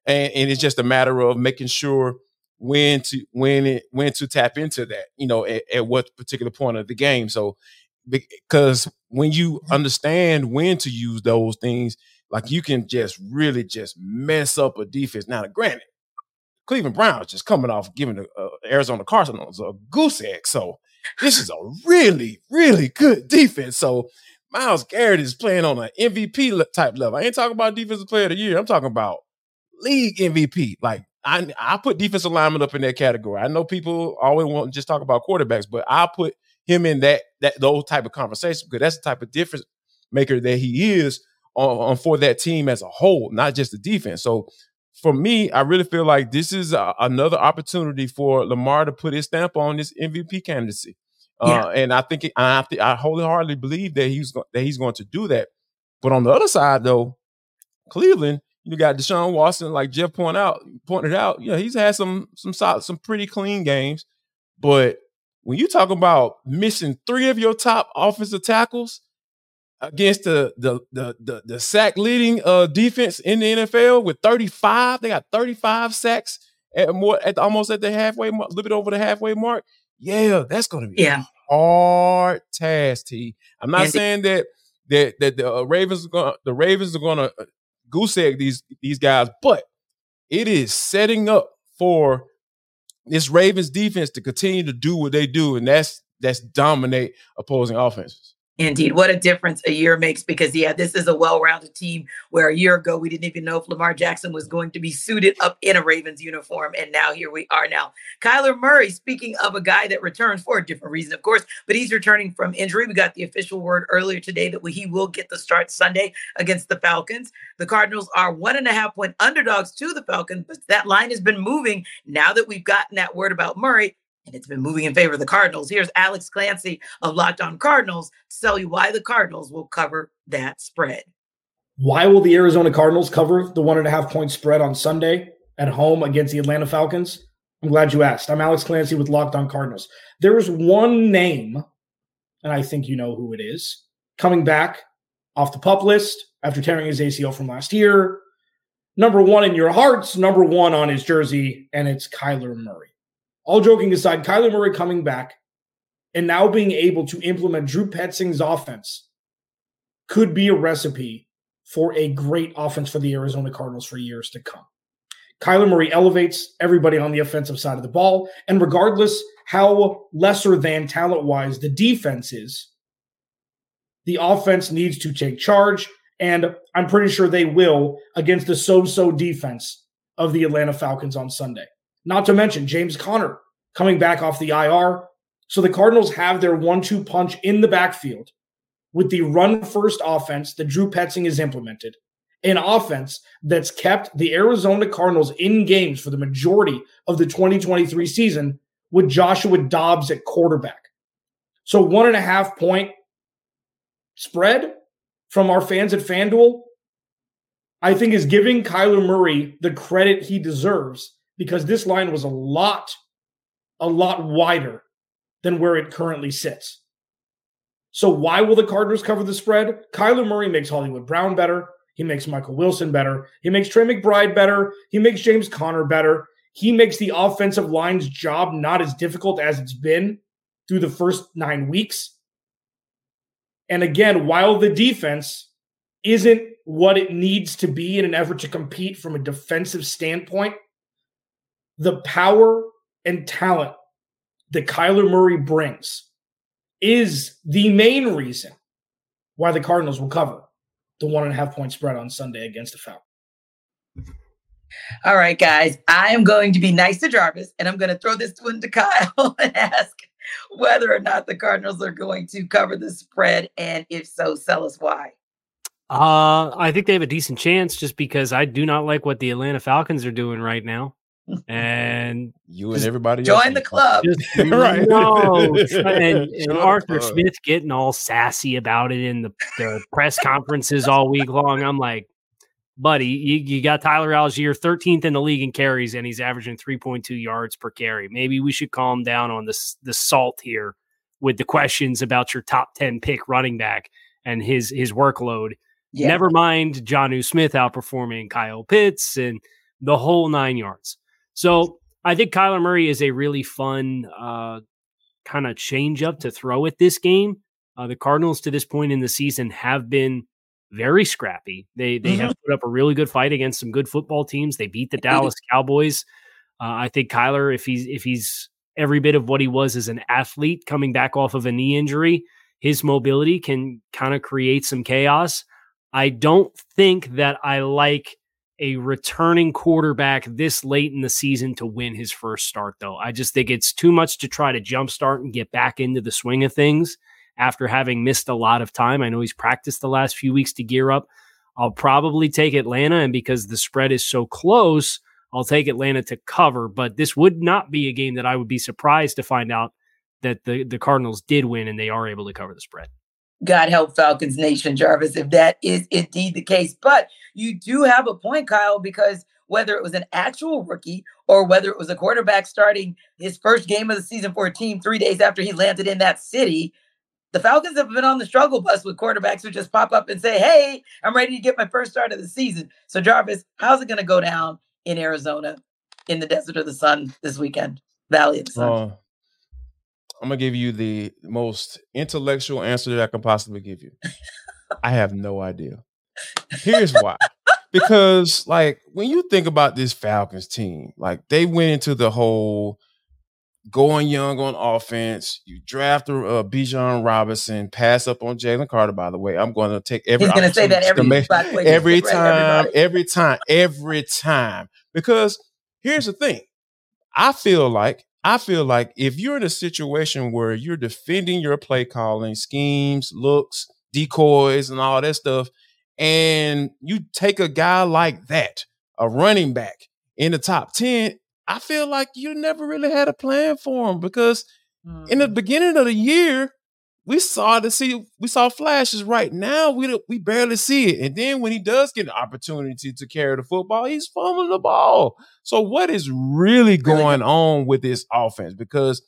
and and it's just a matter of making sure when to when it when to tap into that, you know, at, at what particular point of the game. So because when you mm-hmm. understand when to use those things, like you can just really just mess up a defense. Now, granted, Cleveland Browns just coming off giving the uh, Arizona Cardinals a goose egg. So this is a really, really good defense. So Myles Garrett is playing on an MVP type level. I ain't talking about defensive player of the year. I'm talking about league MVP. Like I, I put defensive alignment up in that category. I know people always want to just talk about quarterbacks, but I put him in that that those type of conversation because that's the type of difference maker that he is on, on for that team as a whole, not just the defense. So for me, I really feel like this is a, another opportunity for Lamar to put his stamp on this MVP candidacy. Yeah. Uh, and I think it, I, I wholeheartedly believe that he's go, that he's going to do that. But on the other side, though, Cleveland, you got Deshaun Watson, like Jeff pointed out, pointed out. You know, he's had some some solid, some pretty clean games. But when you talk about missing three of your top offensive tackles against the the the the, the sack leading uh, defense in the NFL with 35, they got 35 sacks at more at almost at the halfway mark, a little bit over the halfway mark. Yeah, that's going to be yeah. hard task. T. I'm not saying that that that the uh, Ravens are going the Ravens are going to uh, goose egg these these guys, but it is setting up for this Ravens defense to continue to do what they do, and that's that's dominate opposing offenses. Indeed. What a difference a year makes because, yeah, this is a well rounded team where a year ago we didn't even know if Lamar Jackson was going to be suited up in a Ravens uniform. And now here we are now. Kyler Murray, speaking of a guy that returns for a different reason, of course, but he's returning from injury. We got the official word earlier today that he will get the start Sunday against the Falcons. The Cardinals are one and a half point underdogs to the Falcons, but that line has been moving now that we've gotten that word about Murray and it's been moving in favor of the Cardinals. Here's Alex Clancy of Locked On Cardinals to tell you why the Cardinals will cover that spread. Why will the Arizona Cardinals cover the one and a half point spread on Sunday at home against the Atlanta Falcons? I'm glad you asked. I'm Alex Clancy with Locked On Cardinals. There is one name, and I think you know who it is, coming back off the pup list after tearing his ACL from last year. Number one in your hearts, number one on his jersey, and it's Kyler Murray all joking aside, Kyler Murray coming back and now being able to implement Drew Petzing's offense could be a recipe for a great offense for the Arizona Cardinals for years to come. Kyler Murray elevates everybody on the offensive side of the ball. And regardless how lesser than talent wise the defense is, the offense needs to take charge. And I'm pretty sure they will against the so so defense of the Atlanta Falcons on Sunday. Not to mention James Conner coming back off the IR. So the Cardinals have their one two punch in the backfield with the run first offense that Drew Petzing has implemented, an offense that's kept the Arizona Cardinals in games for the majority of the 2023 season with Joshua Dobbs at quarterback. So one and a half point spread from our fans at FanDuel, I think is giving Kyler Murray the credit he deserves because this line was a lot, a lot wider than where it currently sits. So why will the Cardinals cover the spread? Kyler Murray makes Hollywood Brown better. He makes Michael Wilson better. He makes Trey McBride better. He makes James Conner better. He makes the offensive line's job not as difficult as it's been through the first nine weeks. And again, while the defense isn't what it needs to be in an effort to compete from a defensive standpoint, the power and talent that Kyler Murray brings is the main reason why the Cardinals will cover the one and a half point spread on Sunday against the Falcons. All right, guys, I am going to be nice to Jarvis and I'm going to throw this one to Kyle and ask whether or not the Cardinals are going to cover the spread. And if so, sell us why. Uh, I think they have a decent chance just because I do not like what the Atlanta Falcons are doing right now and you and everybody join the club, just, right? No, and, and Arthur Smith getting all sassy about it in the, the press conferences all week long. I'm like, buddy, you, you got Tyler Allgeier 13th in the league in carries, and he's averaging 3.2 yards per carry. Maybe we should calm down on this the salt here with the questions about your top 10 pick running back and his his workload. Yeah. Never mind Jonnu Smith outperforming Kyle Pitts and the whole nine yards. So I think Kyler Murray is a really fun uh, kind of change up to throw at this game. Uh, the Cardinals to this point in the season have been very scrappy. They they mm-hmm. have put up a really good fight against some good football teams. They beat the Dallas Cowboys. Uh, I think Kyler, if he's if he's every bit of what he was as an athlete coming back off of a knee injury, his mobility can kind of create some chaos. I don't think that I like a returning quarterback this late in the season to win his first start, though. I just think it's too much to try to jumpstart and get back into the swing of things after having missed a lot of time. I know he's practiced the last few weeks to gear up. I'll probably take Atlanta, and because the spread is so close, I'll take Atlanta to cover. But this would not be a game that I would be surprised to find out that the, the Cardinals did win and they are able to cover the spread. God help Falcons Nation, Jarvis, if that is indeed the case. But you do have a point, Kyle, because whether it was an actual rookie or whether it was a quarterback starting his first game of the season for a team three days after he landed in that city, the Falcons have been on the struggle bus with quarterbacks who just pop up and say, Hey, I'm ready to get my first start of the season. So, Jarvis, how's it going to go down in Arizona in the desert of the sun this weekend? Valley of the Sun. Uh, I'm gonna give you the most intellectual answer that I can possibly give you. I have no idea. Here's why. because like when you think about this Falcons team, like they went into the whole going young on offense. You draft a uh, Bijan Robinson, pass up on Jalen Carter. By the way, I'm going to take every. He's going to say that every, make, every time, every time, every time. Because here's the thing, I feel like I feel like if you're in a situation where you're defending your play calling schemes, looks, decoys, and all that stuff, and you take a guy like that, a running back in the top 10, I feel like you never really had a plan for him because mm. in the mm. beginning of the year, we saw to see we saw flashes. Right now, we we barely see it. And then when he does get an opportunity to carry the football, he's fumbling the ball. So what is really going on with this offense? Because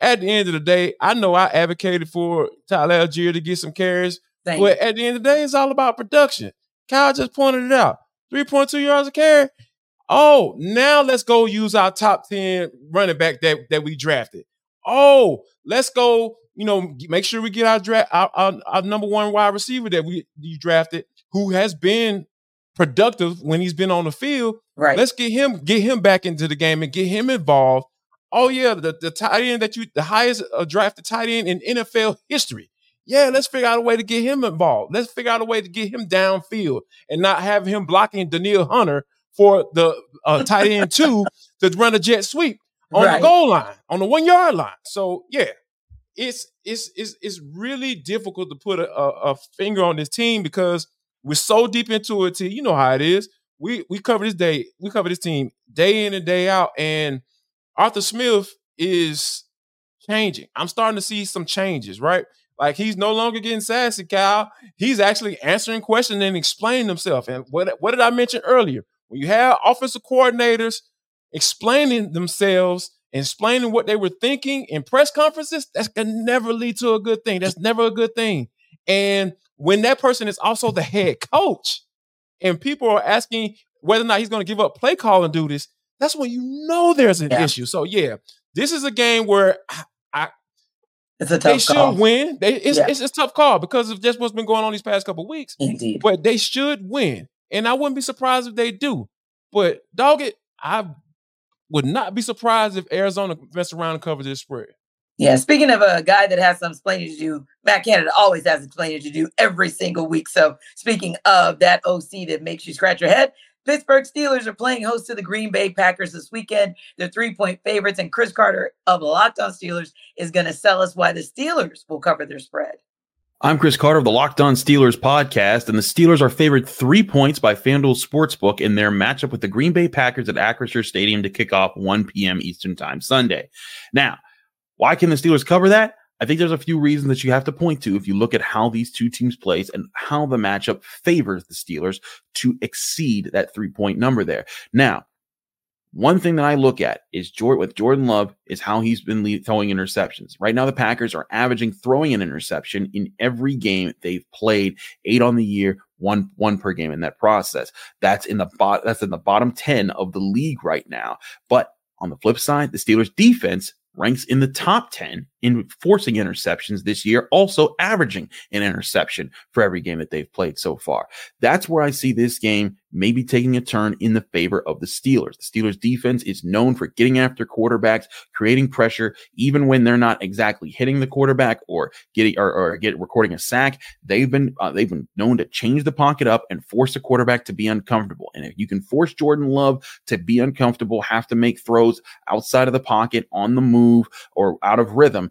at the end of the day, I know I advocated for Tyler Allgeier to get some carries, Thank but you. at the end of the day, it's all about production. Kyle just pointed it out: three point two yards a carry. Oh, now let's go use our top ten running back that that we drafted. Oh, let's go you know, make sure we get our draft our, our, our, number one wide receiver that we you drafted, who has been productive when he's been on the field. Right. Let's get him get him back into the game and get him involved. Oh yeah, the, the tight end that you the highest uh, drafted tight end in NFL history. Yeah, let's figure out a way to get him involved. Let's figure out a way to get him downfield and not have him blocking Danielle Hunter for the uh, tight end two to run a jet sweep on right. the goal line, on the one yard line. So yeah, it's it's it's it's really difficult to put a, a, finger on this team because we're so deep into it. To you know how it is. We we cover this day, we cover this team day in and day out, and Arthur Smith is changing. I'm starting to see some changes, right? Like he's no longer getting sassy, Cal. He's actually answering questions and explaining himself. And what what did I mention earlier? When you have offensive coordinators explaining themselves explaining what they were thinking in press conferences, that's gonna never lead to a good thing. That's never a good thing. And when that person is also the head coach, and people are asking whether or not he's going to give up play calling duties, that's when you know there's an yeah. issue. So yeah, this is a game where I, I it's a tough they should call. win. They, it's, yeah. it's, it's, a tough call because of just what's been going on these past couple weeks. Indeed, but they should win, and I wouldn't be surprised if they do. But dog it, I would not be surprised if Arizona mess around and cover this spread. Yeah, speaking of a guy that has some explaining to do, Matt Canada always has explaining to do every single week. So, speaking of that OC that makes you scratch your head, Pittsburgh Steelers are playing host to the Green Bay Packers this weekend. They're three point favorites, and Chris Carter of Locked On Steelers is going to sell us why the Steelers will cover their spread. I'm Chris Carter of the Locked On Steelers podcast, and the Steelers are favored three points by FanDuel Sportsbook in their matchup with the Green Bay Packers at Acrisure Stadium to kick off 1 p.m. Eastern Time Sunday. Now, why can the Steelers cover that? I think there's a few reasons that you have to point to if you look at how these two teams play and how the matchup favors the Steelers to exceed that three point number there. Now, one thing that I look at is Jordan with Jordan Love is how he's been throwing interceptions. Right now, the Packers are averaging throwing an interception in every game they've played, eight on the year, one one per game in that process. That's in the bot. That's in the bottom ten of the league right now. But on the flip side, the Steelers' defense ranks in the top 10 in forcing interceptions this year, also averaging an interception for every game that they've played so far. That's where I see this game maybe taking a turn in the favor of the Steelers. The Steelers defense is known for getting after quarterbacks, creating pressure, even when they're not exactly hitting the quarterback or getting or, or get recording a sack. They've been uh, they've been known to change the pocket up and force a quarterback to be uncomfortable. And if you can force Jordan Love to be uncomfortable, have to make throws outside of the pocket, on the move, or out of rhythm,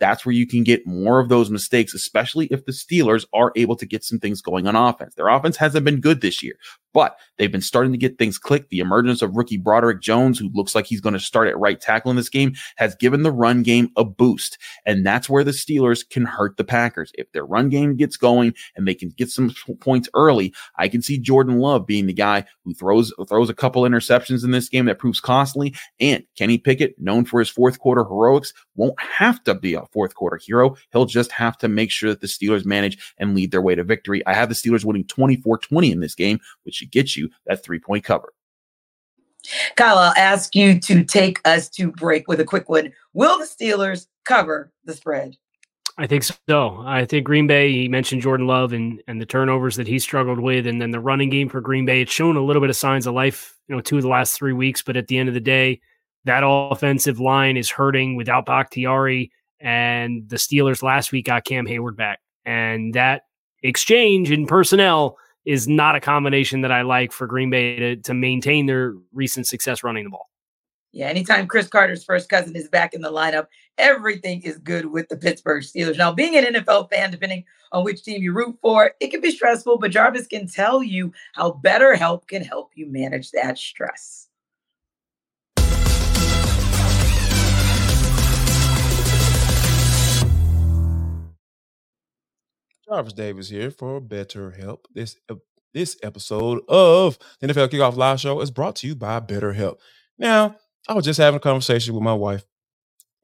that's where you can get more of those mistakes, especially if the Steelers are able to get some things going on offense. Their offense hasn't been good this year, but they've been starting to get things clicked. The emergence of rookie Broderick Jones, who looks like he's going to start at right tackle in this game, has given the run game a boost. And that's where the Steelers can hurt the Packers. If their run game gets going and they can get some points early, I can see Jordan Love being the guy who throws throws a couple interceptions in this game that proves costly. And Kenny Pickett, known for his fourth quarter heroics, won't have to be fourth quarter hero. He'll just have to make sure that the Steelers manage and lead their way to victory. I have the Steelers winning 24 20 in this game, which should get you that three point cover. Kyle, I'll ask you to take us to break with a quick one. Will the Steelers cover the spread? I think so. I think Green Bay, he mentioned Jordan Love and, and the turnovers that he struggled with, and then the running game for Green Bay. It's shown a little bit of signs of life, you know, two of the last three weeks, but at the end of the day, that offensive line is hurting without Bakhtiari. And the Steelers last week got Cam Heyward back. And that exchange in personnel is not a combination that I like for Green Bay to, to maintain their recent success running the ball. Yeah, anytime Chris Carter's first cousin is back in the lineup, everything is good with the Pittsburgh Steelers. Now, being an NFL fan, depending on which team you root for, it can be stressful, but Jarvis can tell you how BetterHelp can help you manage that stress. Jarvis Davis here for BetterHelp. This uh, this episode of the NFL Kickoff Live Show is brought to you by BetterHelp. Now, I was just having a conversation with my wife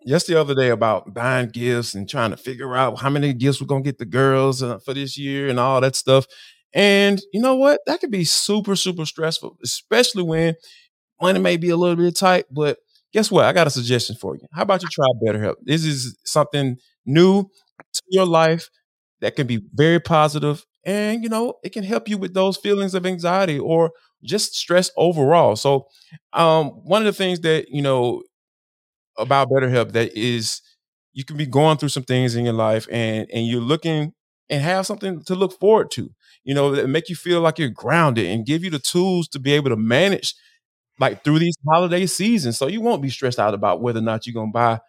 just the other day about buying gifts and trying to figure out how many gifts we're gonna get the girls uh, for this year and all that stuff. And you know what? That could be super super stressful, especially when money may be a little bit tight. But guess what? I got a suggestion for you. How about you try BetterHelp? This is something new to your life that can be very positive and you know it can help you with those feelings of anxiety or just stress overall. So um one of the things that you know about betterhelp that is you can be going through some things in your life and and you're looking and have something to look forward to you know that make you feel like you're grounded and give you the tools to be able to manage like through these holiday seasons. So you won't be stressed out about whether or not you're going to buy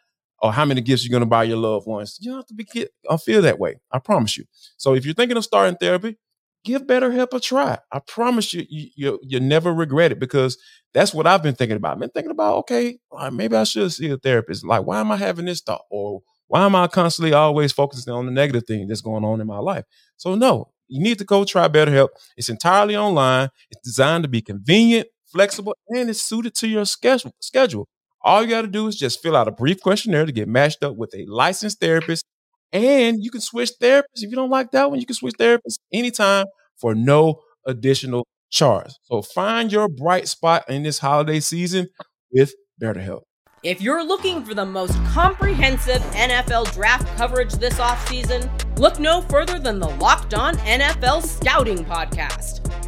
or how many gifts you're going to buy your loved ones. You don't have to be I uh, feel that way. I promise you. So if you're thinking of starting therapy, give BetterHelp a try. I promise you, you, you, you never regret it because that's what I've been thinking about. I've been thinking about, okay, uh, maybe I should see a therapist. Like, why am I having this thought? Or why am I constantly always focusing on the negative thing that's going on in my life? So no, you need to go try BetterHelp. It's entirely online. It's designed to be convenient, flexible, and it's suited to your. Schedule. All you got to do is just fill out a brief questionnaire to get matched up with a licensed therapist. And you can switch therapists. If you don't like that one, you can switch therapists anytime for no additional charge. So find your bright spot in this holiday season with BetterHelp. If you're looking for the most comprehensive NFL draft coverage this offseason, look no further than the Locked On NFL Scouting Podcast.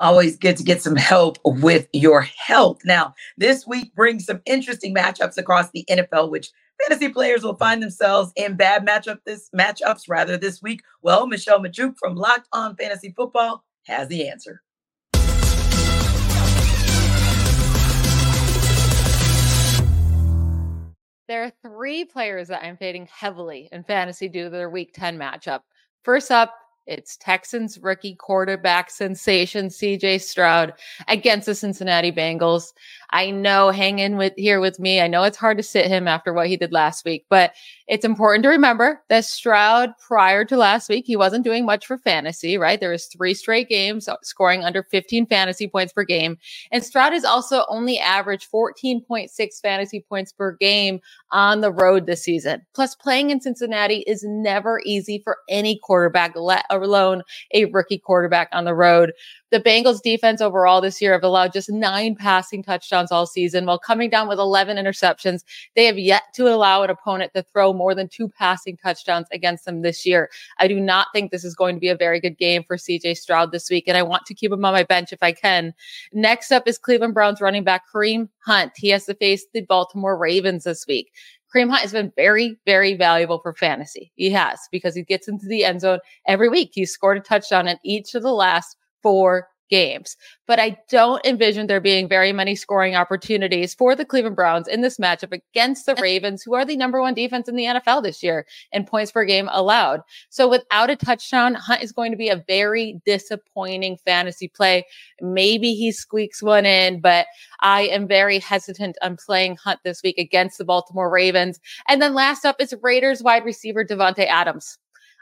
Always good to get some help with your health. Now, this week brings some interesting matchups across the NFL, which fantasy players will find themselves in bad matchup this matchups rather this week. Well, Michelle Magdziuk from Locked On Fantasy Football has the answer. There are three players that I'm fading heavily in fantasy due to their week 10 matchup. First up It's Texans rookie quarterback sensation CJ Stroud against the Cincinnati Bengals. I know hang in with here with me. I know it's hard to sit him after what he did last week, but it's important to remember that Stroud prior to last week, he wasn't doing much for fantasy, right? There was three straight games uh, scoring under 15 fantasy points per game. And Stroud has also only averaged 14.6 fantasy points per game on the road this season. Plus playing in Cincinnati is never easy for any quarterback, let alone a rookie quarterback on the road. The Bengals defense overall this year have allowed just nine passing touchdowns all season while coming down with 11 interceptions. They have yet to allow an opponent to throw more than two passing touchdowns against them this year. I do not think this is going to be a very good game for CJ Stroud this week, and I want to keep him on my bench if I can. Next up is Cleveland Browns running back Kareem Hunt. He has to face the Baltimore Ravens this week. Kareem Hunt has been very, very valuable for fantasy. He has because he gets into the end zone every week. He's scored a touchdown in each of the last four games. But I don't envision there being very many scoring opportunities for the Cleveland Browns in this matchup against the Ravens, who are the number one defense in the NFL this year in points per game allowed. So without a touchdown, Hunt is going to be a very disappointing fantasy play. Maybe he squeaks one in, but I am very hesitant on playing Hunt this week against the Baltimore Ravens. And then last up is Raiders wide receiver Davante Adams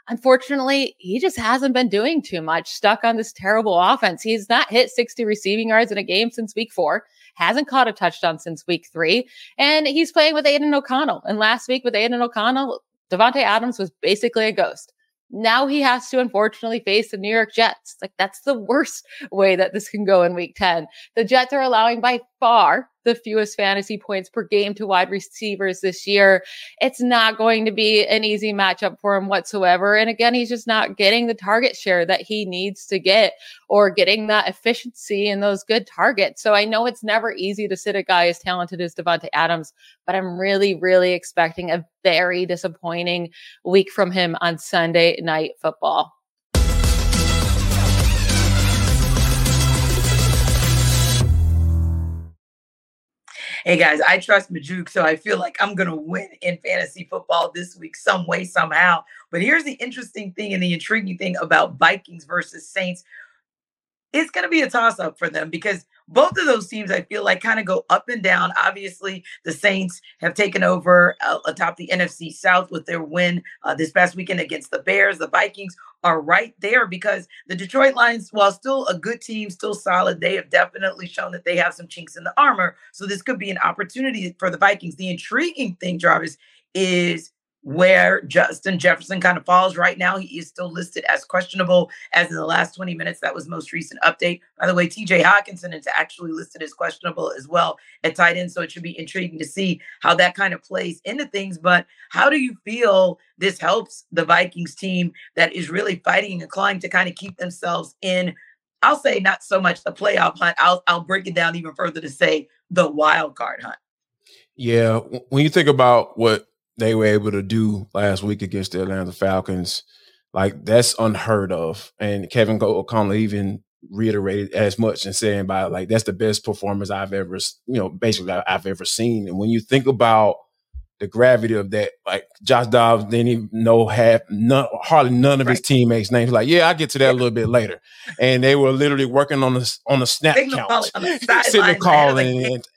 unfortunately, he just hasn't been doing too much, stuck on this terrible offense. He's not hit 60 receiving yards in a game since week four, hasn't caught a touchdown since week three, and he's playing with Aidan O'Connell. And last week with Aidan O'Connell, Davante Adams was basically a ghost. Now he has to unfortunately face the New York Jets. Like that's the worst way that this can go in week 10. The Jets are allowing by far the fewest fantasy points per game to wide receivers this year. It's not going to be an easy matchup for him whatsoever. And again, he's just not getting the target share that he needs to get or getting that efficiency and those good targets. So I know it's never easy to sit a guy as talented as Davante Adams, but I'm really, really expecting a very disappointing week from him on Sunday night football. Hey guys, I trust Magdziuk, so I feel like I'm gonna win in fantasy football this week, some way, somehow. But here's the interesting thing and the intriguing thing about Vikings versus Saints. It's gonna be a toss-up for them because both of those teams I feel like kind of go up and down. Obviously, the Saints have taken over uh, atop the NFC South with their win uh, this past weekend against the Bears. The Vikings are right there because the Detroit Lions, while still a good team, still solid, they have definitely shown that they have some chinks in the armor. So this could be an opportunity for the Vikings. The intriguing thing, Jarvis, is where Justin Jefferson kind of falls right now. He is still listed as questionable as in the last 20 minutes. That was most recent update. By the way, TJ Hockenson is actually listed as questionable as well at tight end. So it should be intriguing to see how that kind of plays into things. But how do you feel this helps the Vikings team that is really fighting and clawing to kind of keep themselves in? I'll say not so much the playoff hunt. I'll I'll break it down even further to say the wild card hunt. Yeah, when you think about what they were able to do last week against the Atlanta Falcons, like that's unheard of. And Kevin O'Connell even reiterated as much and saying about like that's the best performance I've ever, you know, basically I've ever seen. And when you think about the gravity of that. Like Josh Dobbs didn't even know half, none, hardly none of right. his teammates' names. Like, yeah, I get to that a little bit later. And they were literally working on the on the snap Signal count, sitting calling, and,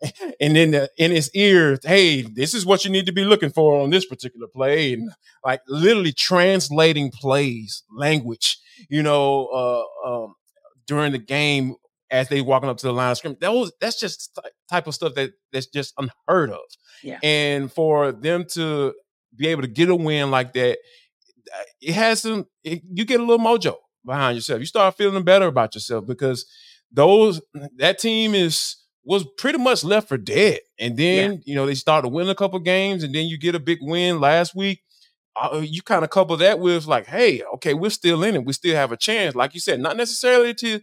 and then the, in his ear, hey, this is what you need to be looking for on this particular play, and like literally translating plays, language, you know, uh, um, during the game as they walking up to the line of scrimmage. That was that's just type of stuff that that's just unheard of. Yeah. And for them to be able to get a win like that, uh, it has some. It, you get a little mojo behind yourself. You start feeling better about yourself because those that team is was pretty much left for dead. And then yeah. you know they start to win a couple games, and then you get a big win last week. Uh, you kind of couple that with like, hey, okay, we're still in it. We still have a chance. Like you said, not necessarily to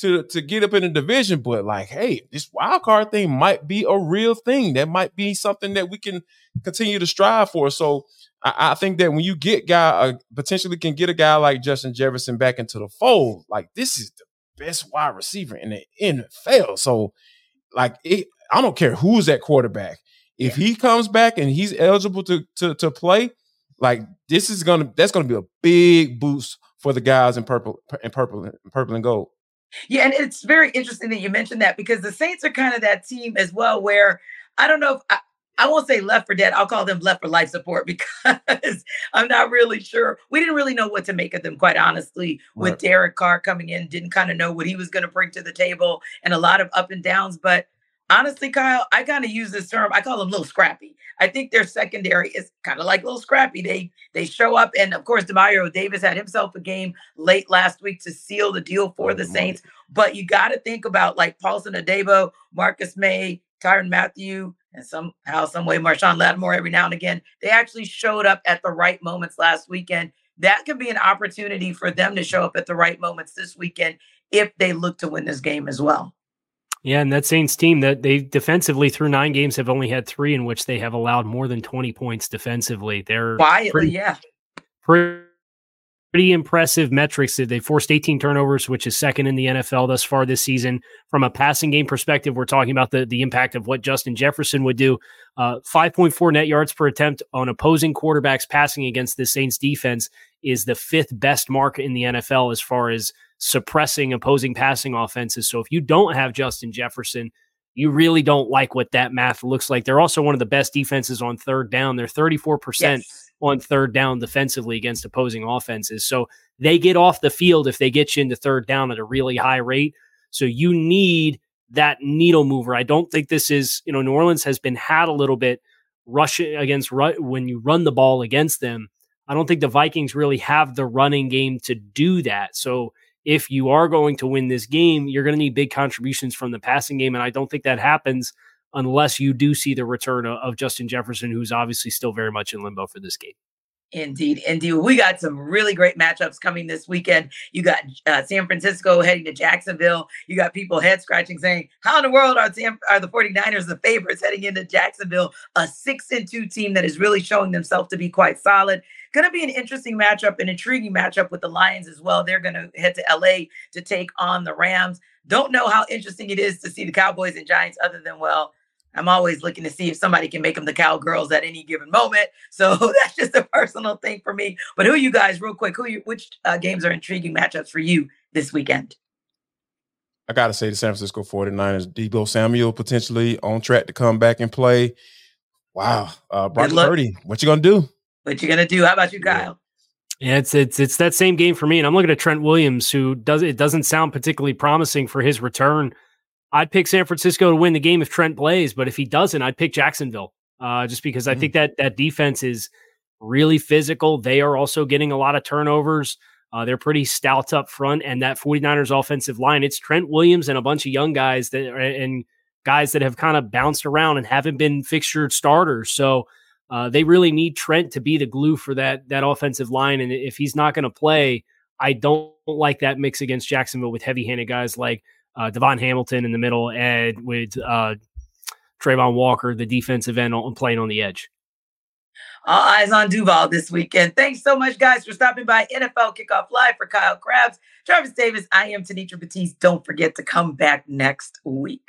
to to get up in the division, but like, hey, this wild card thing might be a real thing. That might be something that we can continue to strive for. So I, I think that when you get guy uh, potentially can get a guy like Justin Jefferson back into the fold, like this is the best wide receiver in the NFL. So like it, I don't care who's that quarterback. If he comes back and he's eligible to to to play, like this is gonna that's gonna be a big boost for the guys in purple in purple in purple and gold. Yeah, and it's very interesting that you mentioned that because the Saints are kind of that team as well, where I don't know if I, I won't say left for dead. I'll call them left for life support because I'm not really sure. We didn't really know what to make of them, quite honestly, with Right. Derek Carr coming in, didn't kind of know what he was going to bring to the table and a lot of up and downs. But honestly, Kyle, I kind of use this term. I call them little scrappy. I think their secondary is kind of like little scrappy. They they show up, and of course, Demario Davis had himself a game late last week to seal the deal for the Saints. But you got to think about like Paulson Adebo, Marcus Maye, Tyrann Mathieu, and somehow, some way, Marshon Lattimore every now and again. They actually showed up at the right moments last weekend. That could be an opportunity for them to show up at the right moments this weekend if they look to win this game as well. Yeah, and that Saints team that they defensively through nine games have only had three in which they have allowed more than 20 points defensively. They're Quietly, pretty, yeah. pretty, pretty impressive metrics. That they forced 18 turnovers, which is second in the NFL thus far this season. From a passing game perspective, we're talking about the, the impact of what Justin Jefferson would do. Uh, 5.4 net yards per attempt on opposing quarterbacks passing against the Saints defense is the fifth best mark in the NFL as far as suppressing opposing passing offenses. So if you don't have Justin Jefferson, you really don't like what that math looks like. They're also one of the best defenses on third down. They're 34% Yes. On third down defensively against opposing offenses. So they get off the field if they get you into third down at a really high rate. So you need that needle mover. I don't think this is, you know, New Orleans has been had a little bit rushing against when you run the ball against them. I don't think the Vikings really have the running game to do that. So if you are going to win this game, you're going to need big contributions from the passing game. And I don't think that happens unless you do see the return of, of Justin Jefferson, who's obviously still very much in limbo for this game. Indeed, indeed. We got some really great matchups coming this weekend. You got uh, San Francisco heading to Jacksonville. You got people head scratching saying, "How in the world are Sam, are the 49ers the favorites heading into Jacksonville, a 6 and 2 team that is really showing themselves to be quite solid." Going to be an interesting matchup, an intriguing matchup with the Lions as well. They're going to head to LA to take on the Rams. Don't know how interesting it is to see the Cowboys and Giants other than well, I'm always looking to see if somebody can make them the cowgirls at any given moment. So that's just a personal thing for me. But who you guys, real quick, who you, which uh, games are intriguing matchups for you this weekend? I got to say the San Francisco 49ers, Deebo Samuel potentially on track to come back and play. Wow. Uh, Brock. Purdy, what you going to do? What you gonna do? How about you, Kyle? Yeah, it's it's it's that same game for me, and I'm looking at Trent Williams, who does it doesn't sound particularly promising for his return. I'd pick San Francisco to win the game if Trent plays, but if he doesn't, I'd pick Jacksonville, uh, just because I think that that defense is really physical. They are also getting a lot of turnovers. Uh, they're pretty stout up front, and that 49ers offensive line, it's Trent Williams and a bunch of young guys that and guys that have kind of bounced around and haven't been fixtured starters. So uh, they really need Trent to be the glue for that that offensive line, and if he's not going to play, I don't like that mix against Jacksonville with heavy-handed guys like uh, DaVon Hamilton in the middle and with uh, Travon Walker, the defensive end, on, playing on the edge. All eyes on Duval this weekend. Thanks so much, guys, for stopping by NFL Kickoff Live for Kyle Crabbs, Travis Davis. I am Tanitra Batiste. Don't forget to come back next week.